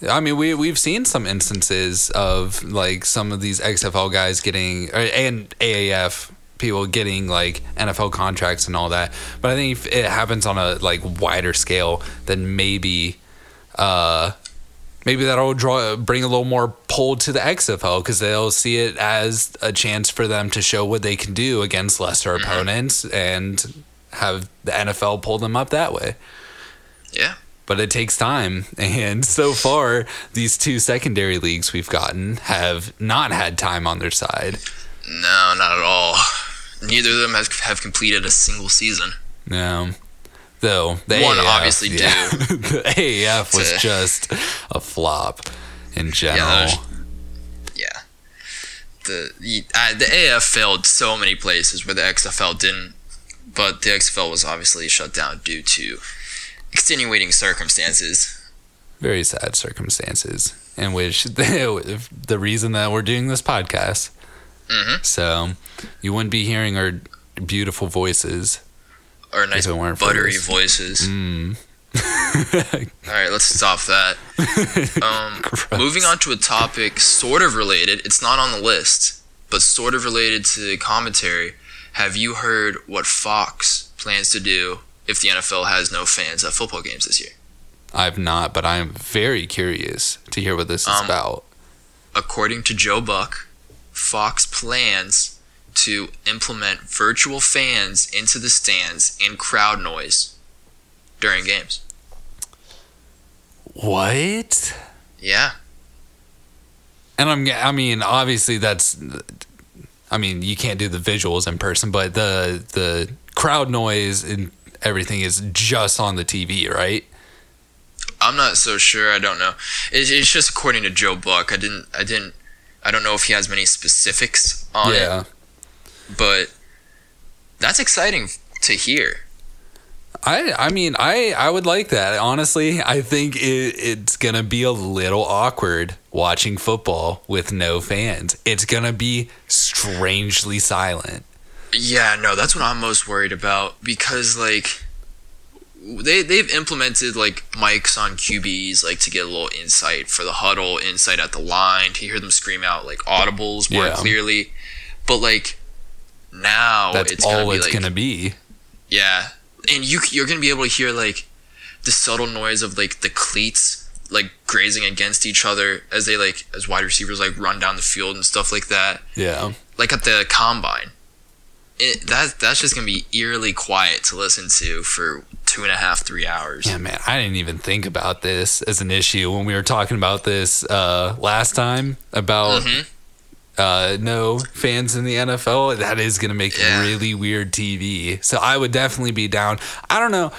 I mean, we we've seen some instances of like some of these XFL guys getting and AAF people getting like NFL contracts and all that. But I think if it happens on a like wider scale, then maybe uh maybe that'll draw bring a little more pull to the XFL because they'll see it as a chance for them to show what they can do against lesser opponents and have the NFL pull them up that way Yeah. but it takes time. And so far, these two secondary leagues we've gotten have not had time on their side. No, not at all. Neither of them has have completed a single season. No. Though the One AAF, obviously yeah. the AAF was To- just a flop in general. was- yeah. The the, uh, the AF failed so many places where the XFL didn't, but the XFL was obviously shut down due to extenuating circumstances. Very sad circumstances in which the, the reason that we're doing this podcast. Mhm. So you wouldn't be hearing our beautiful voices. Or nice it weren't for buttery voices. Mm. All right, let's stop that. Um, moving on to a topic sort of related. It's not on the list, but sort of related to commentary. Have you heard what Fox plans to do if the NFL has no fans at football games this year? I've not, but I'm very curious to hear what this is Um, about. According to Joe Buck, Fox plans to implement virtual fans into the stands and crowd noise during games. What? Yeah. And I'm, I mean, obviously that's I mean, you can't do the visuals in person, but the the crowd noise and everything is just on the TV, right? I'm not so sure. I don't know. It's, it's just according to Joe Buck. I didn't. I didn't. I don't know if he has many specifics on yeah. it, but that's exciting to hear. I I mean I I would like that honestly. I think it, it's gonna be a little awkward watching football with no fans. It's gonna be strangely silent. Yeah, no, that's what I'm most worried about because like they they've implemented like mics on QBs like to get a little insight for the huddle, insight at the line to hear them scream out like audibles more Yeah. clearly. But like now That's it's all gonna be it's like gonna be. yeah, and you you're gonna be able to hear like the subtle noise of like the cleats like grazing against each other as they like as wide receivers like run down the field and stuff like that Yeah. like at the combine. It, that that's just gonna be eerily quiet to listen to for two and a half, three hours. Yeah, man, I didn't even think about this as an issue when we were talking about this uh, last time about Mhm. uh, no fans in the NFL. That is going to make Yeah. really weird TV. So I would definitely be down. I don't know.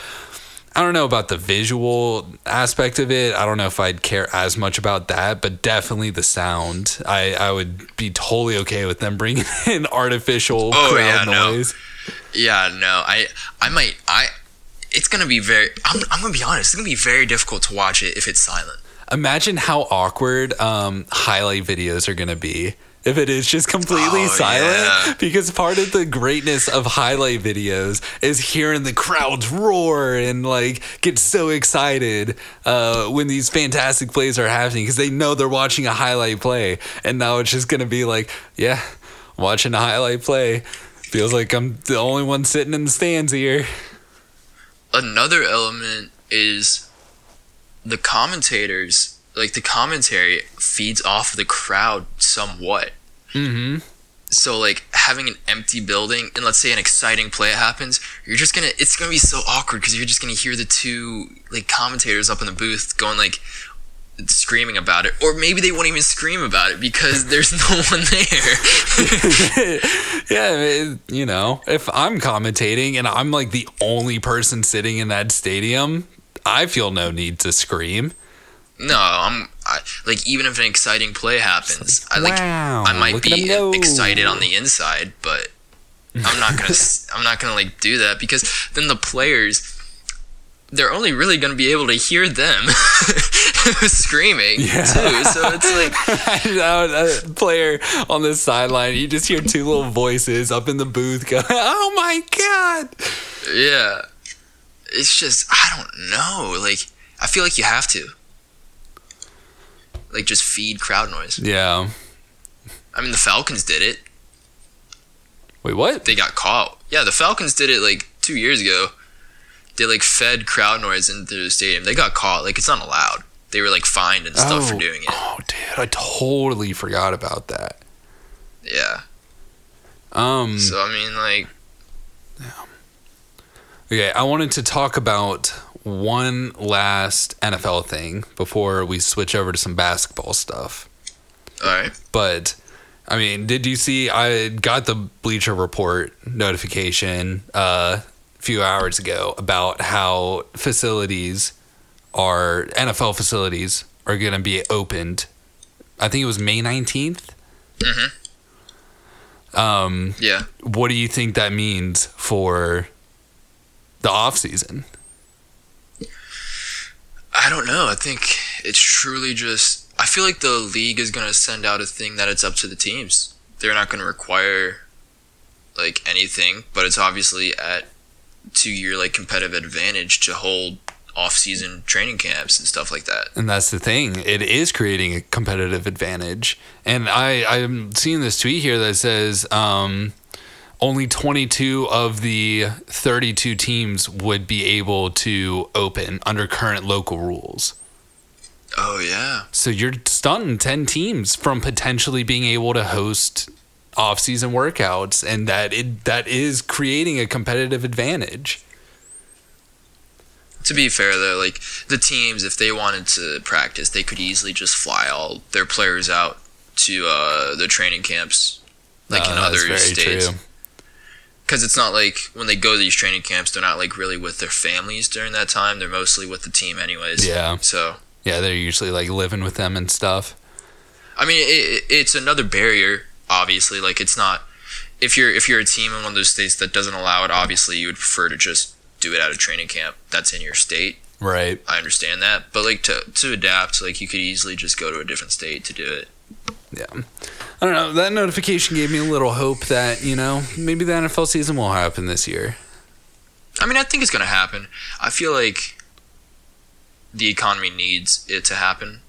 I don't know about the visual aspect of it. I don't know if I'd care as much about that, but definitely the sound. I, I would be totally okay with them bringing in artificial Oh, crowd yeah, no. noise. Yeah, no, I I might I. It's gonna be very. I'm, I'm gonna be honest. It's gonna be very difficult to watch it if it's silent. Imagine how awkward um, highlight videos are going to be if it is just completely Oh, silent. yeah. Because part of the greatness of highlight videos is hearing the crowds roar and like get so excited uh, when these fantastic plays are happening because they know they're watching a highlight play. And now it's just going to be like, yeah, watching a highlight play. Feels like I'm the only one sitting in the stands here. Another element is the commentators. Like the commentary feeds off of the crowd somewhat. Mm-hmm. so like having an empty building and let's say an exciting play happens you're just gonna it's gonna be so awkward because you're just gonna hear the two like commentators up in the booth going like screaming about it or maybe they won't even scream about it because there's no one there. Yeah, it- you know, if I'm commentating and I'm like the only person sitting in that stadium, I feel no need to scream. no i'm I, like even if an exciting play happens i like wow, i might be excited on the inside but i'm not gonna i'm not gonna like do that because then the players they're only really gonna be able to hear them screaming Yeah. too so it's like a player on the sideline, you just hear two little voices up in the booth going, "Oh my god!" yeah it's just i don't know like i feel like you have to like just feed crowd noise Yeah. i mean the falcons did it Wait, what? they got caught. Yeah, the Falcons did it like two years ago. They like fed crowd noise into the stadium. They got caught. Like it's not allowed. They were like fined and stuff for doing it. Oh, dude, I totally forgot about that. Yeah. Um, So I mean, like, Yeah. Okay, I wanted to talk about one last NFL thing before we switch over to some basketball stuff. all right. But I mean, did you see? I got the Bleacher Report notification uh, a few hours ago about how facilities are NFL facilities are going to be opened. I think it was May nineteenth. Mhm. Um, Yeah. what do you think that means for the off season? I don't know. I think it's truly just. I feel like the league is gonna send out a thing that it's up to the teams. They're not gonna require like anything, but it's obviously at to your like competitive advantage to hold off-season training camps and stuff like that. And that's the thing. It is creating a competitive advantage. And I, I'm seeing this tweet here that says um, only 22 of the 32 teams would be able to open under current local rules. Oh yeah. So you're stunting 10 teams from potentially being able to host off-season workouts and that it that is creating a competitive advantage. To be fair though, like the teams, if they wanted to practice, they could easily just fly all their players out to uh, the training camps like No, in other states. Because it's not like when they go to these training camps, they're not like really with their families during that time. They're mostly with the team, anyways. Yeah. So Yeah, they're usually like living with them and stuff. I mean, it, it- it's another barrier. Obviously, like it's not if you're if you're a team in one of those states that doesn't allow it. Obviously, you would prefer to just do it out of training camp that's in your state. Right. I understand that, but like to to adapt, like you could easily just go to a different state to do it. Yeah. I don't know. That notification gave me a little hope that, you know, maybe the NFL season will happen this year. I mean, I think it's gonna happen. I feel like the economy needs it to happen.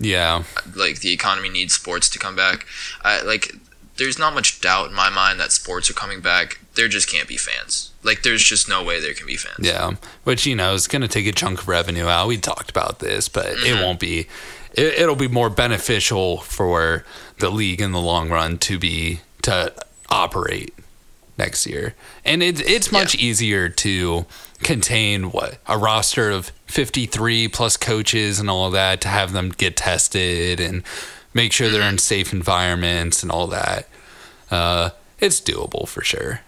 Yeah. Like the economy needs sports to come back. I like. There's not much doubt in my mind that sports are coming back. There just can't be fans. Like there's just no way there can be fans. Yeah. Which, you know, is going to take a chunk of revenue out. We talked about this, but it Mhm. won't be, it, it'll be more beneficial for the league in the long run to be, to operate next year. And it, it's much easier to contain what a roster of 53 plus coaches and all that to have them get tested and make sure they're in safe environments and all that. Uh, it's doable for sure.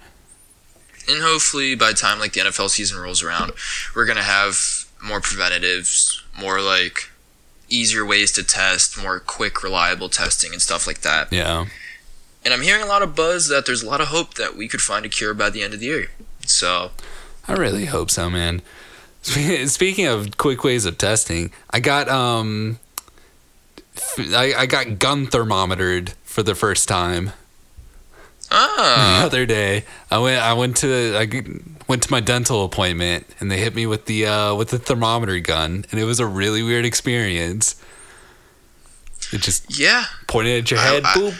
And hopefully by the time like the NFL season rolls around, we're gonna have more preventatives, more like easier ways to test, more quick, reliable testing and stuff like that. Yeah. And I'm hearing a lot of buzz that there's a lot of hope that we could find a cure by the end of the year. So I really hope so, man. Speaking of quick ways of testing, I got um, I, I got gun thermometered for the first time the ah, other day. I went I went to I went to my dental appointment and they hit me with the uh, with the thermometer gun and it was a really weird experience. It just yeah, pointed at your head. I- boop.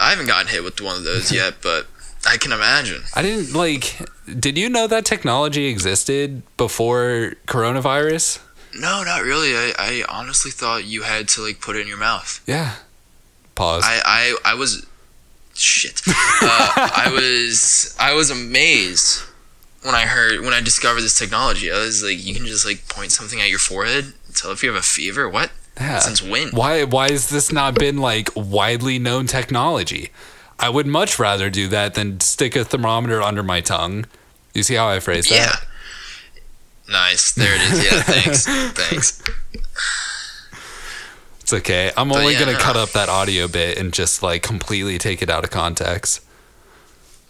I haven't gotten hit with one of those yet, but I can imagine. I didn't like. Did you know that technology existed before coronavirus? No, not really. I, I honestly thought you had to like put it in your mouth. Yeah. Pause. I, I, I was shit. Uh, I was I was amazed when I heard when I discovered this technology. I was like, you can just like point something at your forehead, tell if you have a fever. What? yeah. Since when? Why why has this not been like widely known technology? I would much rather do that than stick a thermometer under my tongue. You see how I phrased Yeah. that? Nice. There it is. Yeah. Thanks. thanks. It's okay. I'm only yeah, gonna no. cut up that audio bit and just like completely take it out of context.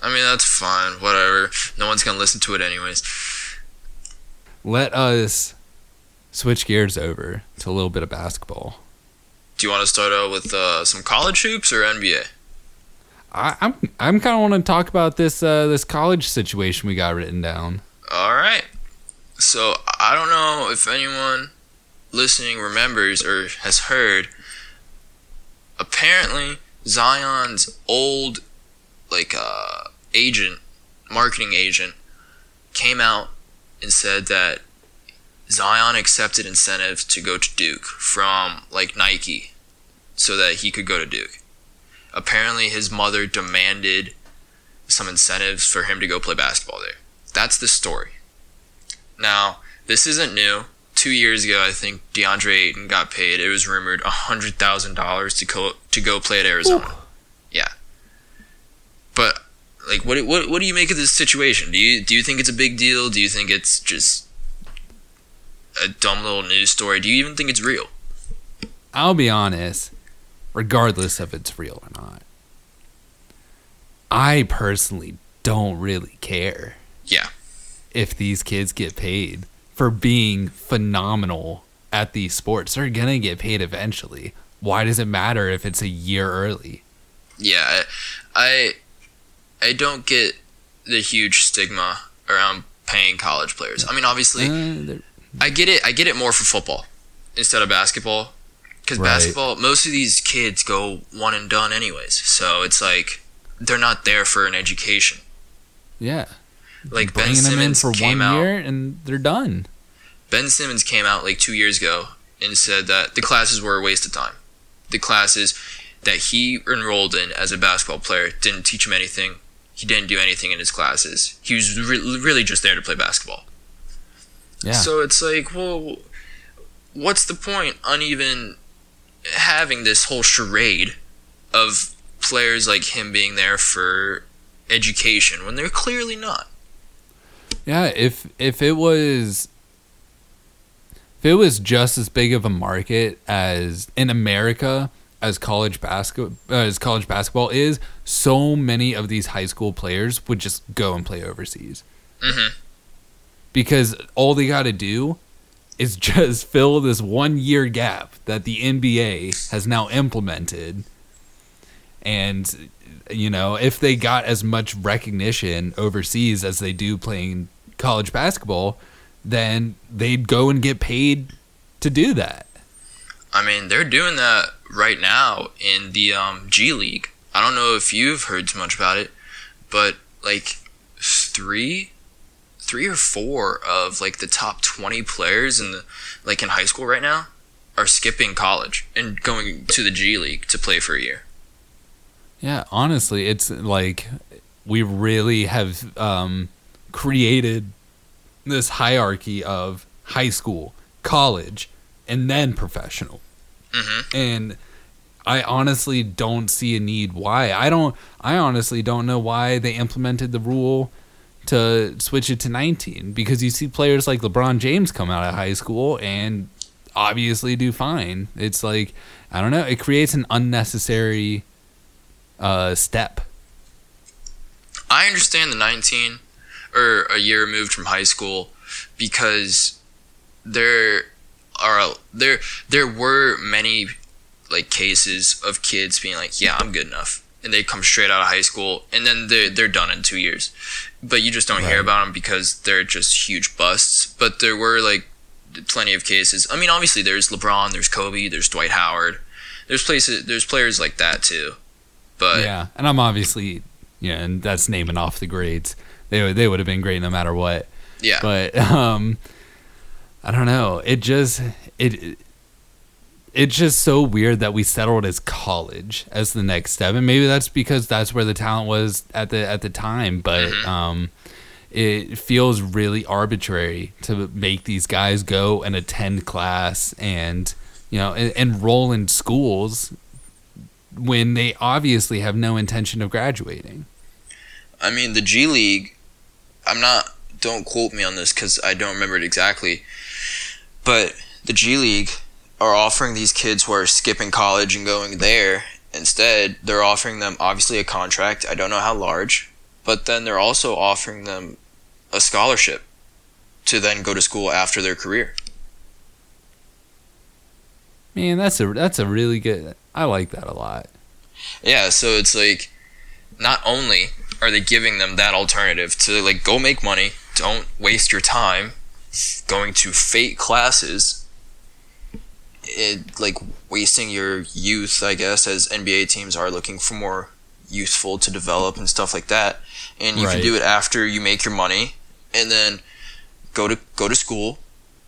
I mean, that's fine. Whatever. No one's gonna listen to it anyways. Let us switch gears over to a little bit of basketball. Do you want to start out with uh, some college hoops or NBA? I, I'm I'm kind of want to talk about this uh, this college situation we got written down. All right. So I don't know if anyone listening remembers or has heard. Apparently, Zion's old, like, uh, agent, marketing agent, came out and said that Zion accepted incentives to go to Duke from, like, Nike so that he could go to Duke. Apparently, his mother demanded some incentives for him to go play basketball there. That's the story. Now, this isn't new. Two years ago, I think DeAndre Ayton got paid. It was rumored hundred thousand dollars to go to go play at Arizona. Yeah, but like, what what what do you make of this situation? Do you do you think it's a big deal? Do you think it's just a dumb little news story? Do you even think it's real? I'll be honest, regardless if it's real or not, I personally don't really care. Yeah. If these kids get paid for being phenomenal at these sports, they're gonna get paid eventually. Why does it matter if it's a year early? Yeah, I I don't get the huge stigma around paying college players. I mean, obviously, Uh, I get it. I get it more for football instead of basketball. Because Right. basketball, most of these kids go one and done anyways. So it's like they're not there for an education. yeah, Like Ben bringing them in Simmons for came one out. year and they're done. Ben Simmons came out like two years ago and said that the classes were a waste of time. The classes that he enrolled in as a basketball player didn't teach him anything. He didn't do anything in his classes. He was re- really just there to play basketball. Yeah, So it's like, well, what's the point on even having this whole charade of players like him being there for education when they're clearly not. Yeah, if if it was if it was just as big of a market as in America as college basketball as college basketball is, so many of these high school players would just go and play overseas. Mhm. Because all they got to do is just fill this one year gap that the NBA has now implemented. And you know, if they got as much recognition overseas as they do playing college basketball, then they'd go and get paid to do that. I mean, they're doing that right now in the um, G League. I don't know if you've heard too much about it, but like three, three or four of like the top twenty players in the like in high school right now are skipping college and going to the G League to play for a year. Yeah, honestly, it's like we really have um, created this hierarchy of high school, college, and then professional. Mhm. And I honestly don't see a need why. I don't. I honestly don't know why they implemented the rule to switch it to 19 because you see players like LeBron James come out of high school and obviously do fine. It's like I don't know. It creates an unnecessary uh, step. I understand the 19 or a year removed from high school because there are there there were many like cases of kids being like, "Yeah, I'm good enough." And they come straight out of high school and then they're, they're done in 2 years. But you just don't hear about them because they're just huge busts. But there were like plenty of cases. I mean, obviously there's LeBron, there's Kobe, there's Dwight Howard. There's places there's players like that too. But yeah, and I'm obviously yeah, and that's naming off the grades. They would- they would have been great no matter what. yeah. But um, I don't know. It just it it's just so weird that we settled as college as the next step, and maybe that's because that's where the talent was at the at the time. But um, it feels really arbitrary to make these guys go and attend class and you know en- enroll in schools when they obviously have no intention of graduating. I mean, the G League, I'm not, don't quote me on this because I don't remember it exactly, but the G League are offering these kids who are skipping college and going there. Instead, they're offering them obviously a contract. I don't know how large, but then they're also offering them a scholarship to then go to school after their career. Man, that's a that's a really good. I like that a lot. Yeah, so it's like not only are they giving them that alternative to like go make money, don't waste your time going to fake classes, it like wasting your youth, I guess, as NBA teams are looking for more youthful to develop and stuff like that. And you can do it after you make your money and then go to go to school,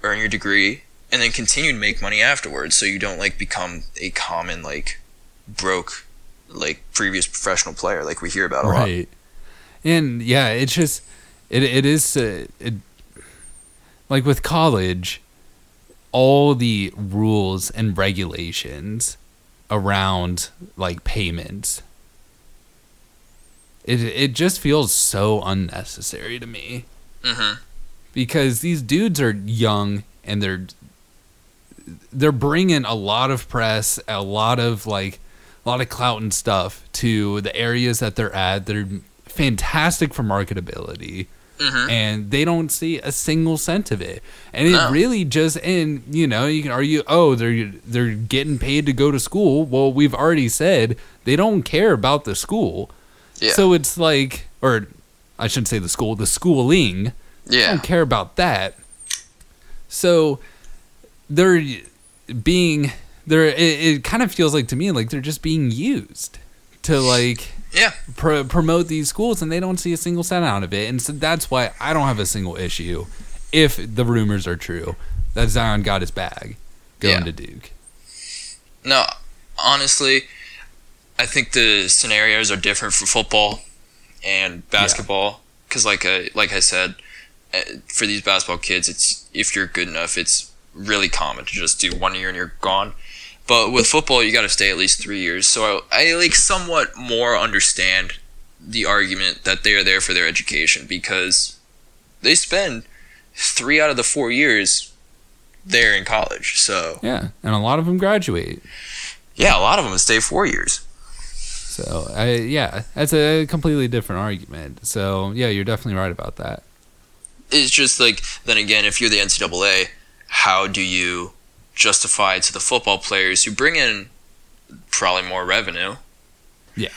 earn your degree, and then continue to make money afterwards so you don't like become a common like broke like previous professional player like we hear about a lot. And yeah it's just it, it is uh, it, like with college all the rules and regulations around like payments it it just feels so unnecessary to me hmm because these dudes are young and they're they're bringing a lot of press, a lot of like a lot of clout and stuff to the areas that they're at. They're fantastic for marketability. hmm And they don't see a single cent of it, and it No. really just and you know you can argue oh they're they're getting paid to go to school. Well, we've already said they don't care about the school, Yeah. so it's like or I shouldn't say the school, the schooling. Yeah. don't care about that. So they're being they're it, it kind of feels like to me like they're just being used to like Yeah. pro- promote these schools and they don't see a single cent out of it and so that's why I don't have a single issue if the rumors are true that Zion got his bag going Yeah. to Duke. No, honestly, I think the scenarios are different for football and basketball because, like I like I said, uh, for these basketball kids, it's if you're good enough, it's really common to just do one year and you're gone. But with football, you got to stay at least three years. So I, I like somewhat more understand the argument that they are there for their education because they spend three out of the four years there in college. So Yeah, and a lot of them graduate. yeah, a lot of them stay four years. So I yeah, that's a completely different argument. So yeah, you're definitely right about that. It's just like then again, if you're the NCAA, how do you justify to the football players who bring in probably more revenue? Yeah.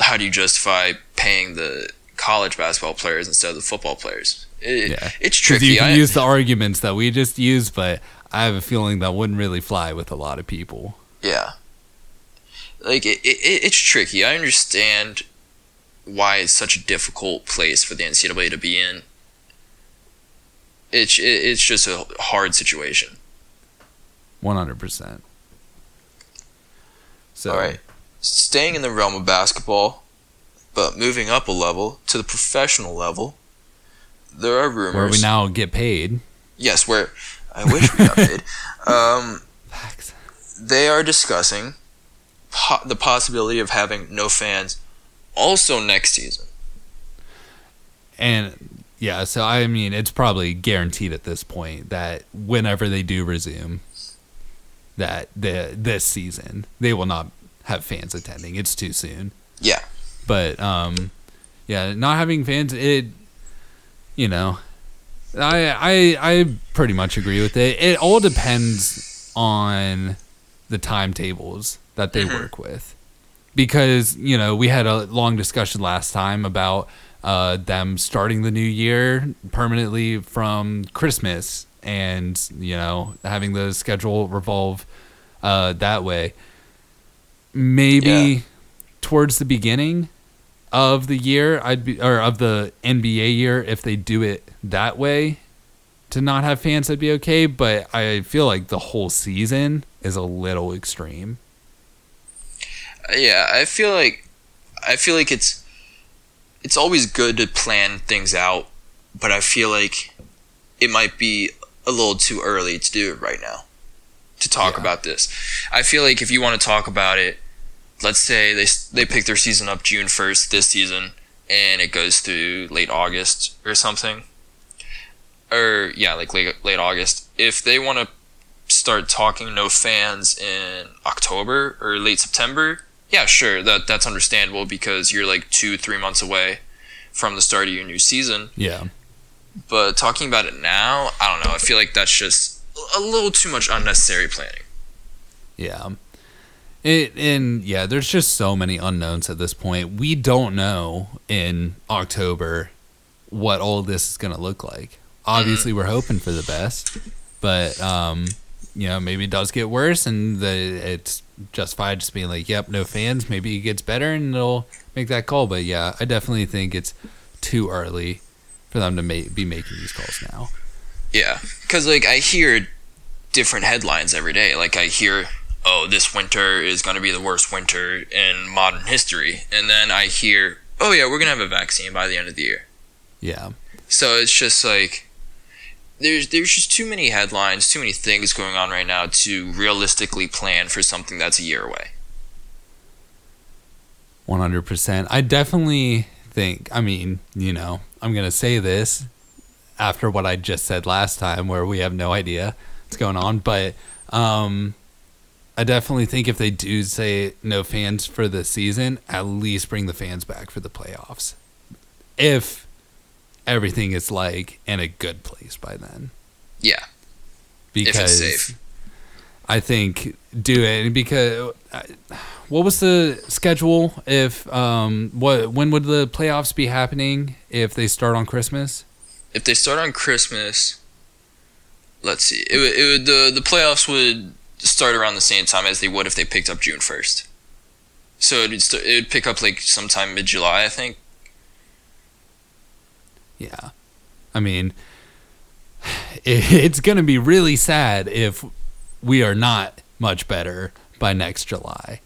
How do you justify paying the college basketball players instead of the football players? It, Yeah. It's tricky. you can I- use the arguments that we just used, but I have a feeling that wouldn't really fly with a lot of people. Yeah. Like it, it, it's tricky. I understand why it's such a difficult place for the NCAA to be in. It's it, it's just a hard situation. One hundred percent. So All right. Staying in the realm of basketball, but moving up a level to the professional level, there are rumors. where we now get paid. Yes, where I wish we got paid. Um, they are discussing po- the possibility of having no fans also next season. And yeah, so I mean, it's probably guaranteed at this point that whenever they do resume, that the this season they will not have fans attending. It's too soon. Yeah. But um, yeah, not having fans, it, you know, I I I pretty much agree with it. It all depends on the timetables that they Mhm. work with, because you know we had a long discussion last time about uh, them starting the new year permanently from Christmas, and you know having the schedule revolve uh, that way. Maybe Yeah. towards the beginning of the year, I'd be or of the NBA year, if they do it that way, to not have fans, I'd be okay. But I feel like the whole season is a little extreme. Yeah, I feel like I feel like it's it's always good to plan things out, but I feel like it might be a little too early to do it right now. To talk Yeah. about this. I feel like if you want to talk about it, let's say they they pick their season up June 1st this season and it goes through late August or something. Or yeah, like late late August. If they want to start talking no fans in October or late September, yeah, sure, that that's understandable because you're like two, three months away from the start of your new season. Yeah. But talking about it now, I don't know. I feel like that's just a little too much unnecessary planning. Yeah. It and yeah, there's just so many unknowns at this point. We don't know in October what all this is going to look like. Obviously, we're hoping for the best, but um, you know, maybe it does get worse, and the it's justified just being like, "Yep, no fans." Maybe it gets better, and it'll make that call. But yeah, I definitely think it's too early for them to ma- be making these calls now. Yeah, because like I hear different headlines every day. Like I hear, oh, this winter is going to be the worst winter in modern history, and then I hear, oh yeah, we're gonna have a vaccine by the end of the year. Yeah, So it's just like there's there's just too many headlines, too many things going on right now to realistically plan for something that's a year away. One hundred percent. I definitely think. I mean, you know, I'm gonna say this after what I just said last time, where we have no idea what's going on. But um, I definitely think if they do say no fans for the season, at least bring the fans back for the playoffs. If everything is like in a good place by then, Yeah, because if it's safe. I think do it because uh, what was the schedule if um what when would the playoffs be happening if they start on Christmas? If they start on Christmas, let's see, it would, it would the the playoffs would start around the same time as they would if they picked up June first. So it'd st- it would pick up like sometime mid July, I think. Yeah. I mean it, it's going to be really sad if we are not much better by next July.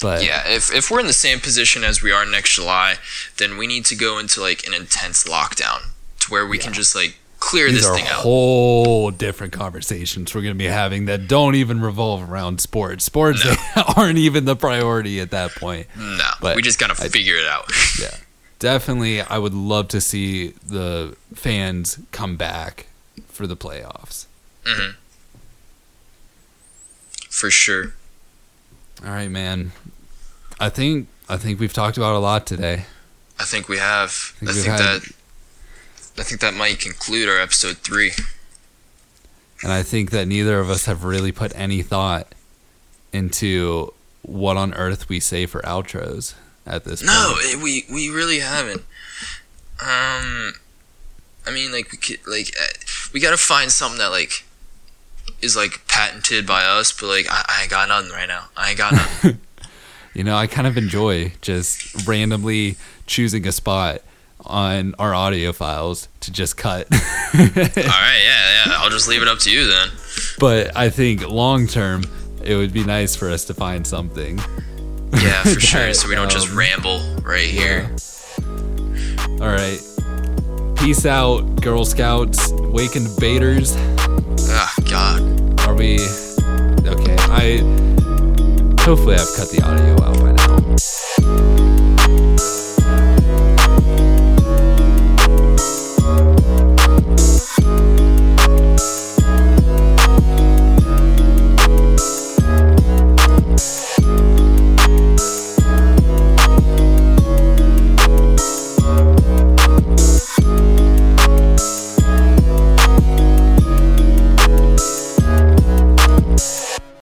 But Yeah, if if we're in the same position as we are next July, then we need to go into like an intense lockdown to where we can just like clear These this are thing out. whole different conversations we're going to be having that don't even revolve around sports. Sports aren't even the priority at that point. no, but we just gotta I- figure it out. Yeah. Definitely, I would love to see the fans come back for the playoffs. Mm-hmm. For sure. All right, man. I think I think we've talked about a lot today. I think we have. think I think had- that. I think that might conclude our episode three. And I think that neither of us have really put any thought into what on earth we say for outros at this No, point. it, we we really haven't. Um, I mean, like we could, like uh, we gotta find something that like is like patented by us, but like I, I ain't got nothing right now. I ain't got nothing. You know, I kind of enjoy just randomly choosing a spot on our audio files to just cut. All right, yeah, yeah. I'll just leave it up to you then. but I think long term, it would be nice for us to find something. Yeah, for sure. So we don't just um, ramble right here. All right. Peace out, Girl Scouts, Wakened Baiters. Ah, God. Are we okay? I hopefully I've cut the audio out by now.